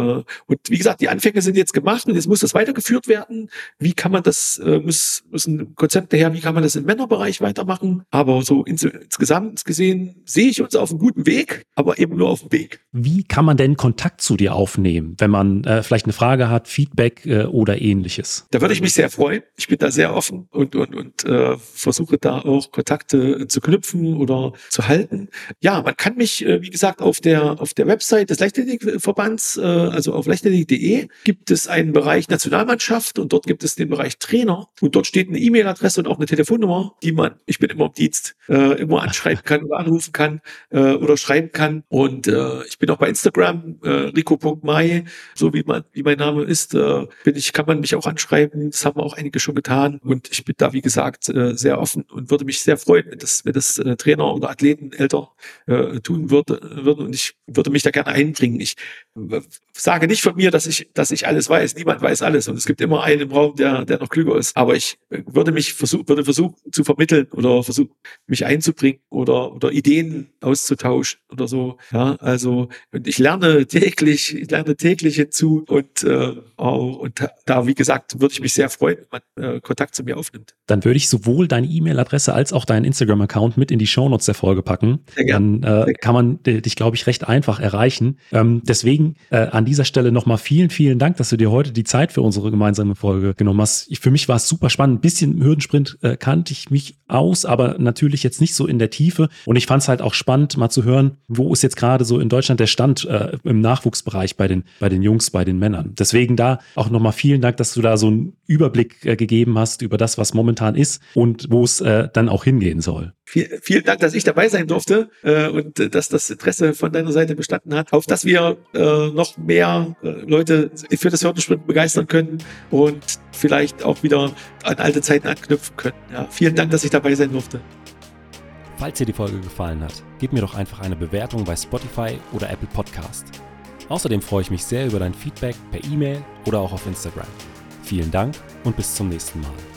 und wie gesagt, die Anfänge sind jetzt gemacht und jetzt muss das weitergeführt werden. Wie kann man das, äh, muss, müssen Konzepte her, wie kann man das im Männerbereich weitermachen? Aber so ins, insgesamt gesehen sehe ich uns auf einem guten Weg, aber eben nur auf dem Weg. Wie kann man denn Kontakt zu dir aufnehmen, wenn man äh, vielleicht eine Frage hat, Feedback äh, oder ähnliches? Da würde ich mich sehr freuen. Ich bin da sehr offen und, und, und äh, versuche da auch Kontakte zu knüpfen oder zu halten. Ja, man kann mich, äh, wie gesagt, auf der, auf der Website des Leichtathletikverbands, äh, also auf leichtathletik.de, gibt es einen Bereich Nationalmannschaft und dort gibt es den Bereich Trainer und dort steht eine E-Mail-Adresse und auch eine Telefonnummer, die man, ich bin immer im Dienst, äh, immer anschreiben kann oder anrufen kann äh, oder schreiben kann. Und äh, ich bin auch bei Instagram, äh, rico.mai, so wie man, wie mein Name ist, äh, bin ich, kann man mich auch anschreiben. Das haben auch einige schon getan. Und ich bin da, wie gesagt, äh, sehr offen und würde mich sehr freuen, wenn das, wenn das äh, Trainer oder Athleten älter äh, tun würde, würden. Und ich würde mich da gerne einbringen. Ich äh, sage nicht von mir, dass ich, dass ich alles weiß. Niemand weiß alles. Und es gibt immer einen im Raum, der, der noch klüger ist. Aber ich äh, würde mich versuchen, würde versuchen zu vermitteln oder versuchen, mich einzubringen oder, oder Ideen auszutauschen oder so. Ja, also, und ich lerne täglich, ich lerne täglich hinzu und, äh, und da, wie gesagt, würde ich mich sehr freuen, wenn man äh, Kontakt zu mir aufnimmt. Dann würde ich sowohl deine E-Mail-Adresse als auch deinen Instagram-Account mit in die Shownotes der Folge packen. Sehr Dann äh, kann man dich, glaube ich, recht einfach erreichen. Ähm, deswegen äh, an dieser Stelle nochmal vielen, vielen Dank, dass du dir heute die Zeit für unsere gemeinsame Folge genommen hast. Ich, für mich war es super spannend. Ein bisschen Hürdensprint äh, kannte ich mich aus, aber natürlich jetzt nicht so in der Tiefe. Und ich fand es halt auch spannend, mal zu hören, wo ist jetzt gerade so in Deutschland der Stand äh, im Nachwuchsbereich bei den, bei den Jungs, bei den Männern. Deswegen da auch nochmal vielen Dank, dass du da so einen Überblick äh, gegeben hast über das, was momentan ist und wo es äh, dann auch hingehen soll. Viel, vielen Dank, dass ich dabei sein durfte äh, und äh, dass das Interesse von deiner Seite bestanden hat, auf dass wir äh, noch mehr Leute für das Hürdenspringen begeistern können und vielleicht auch wieder an alte Zeiten anknüpfen können. Ja, vielen Dank, dass ich dabei sein durfte. Falls dir die Folge gefallen hat, gib mir doch einfach eine Bewertung bei Spotify oder Apple Podcast. Außerdem freue ich mich sehr über dein Feedback per E-Mail oder auch auf Instagram. Vielen Dank und bis zum nächsten Mal.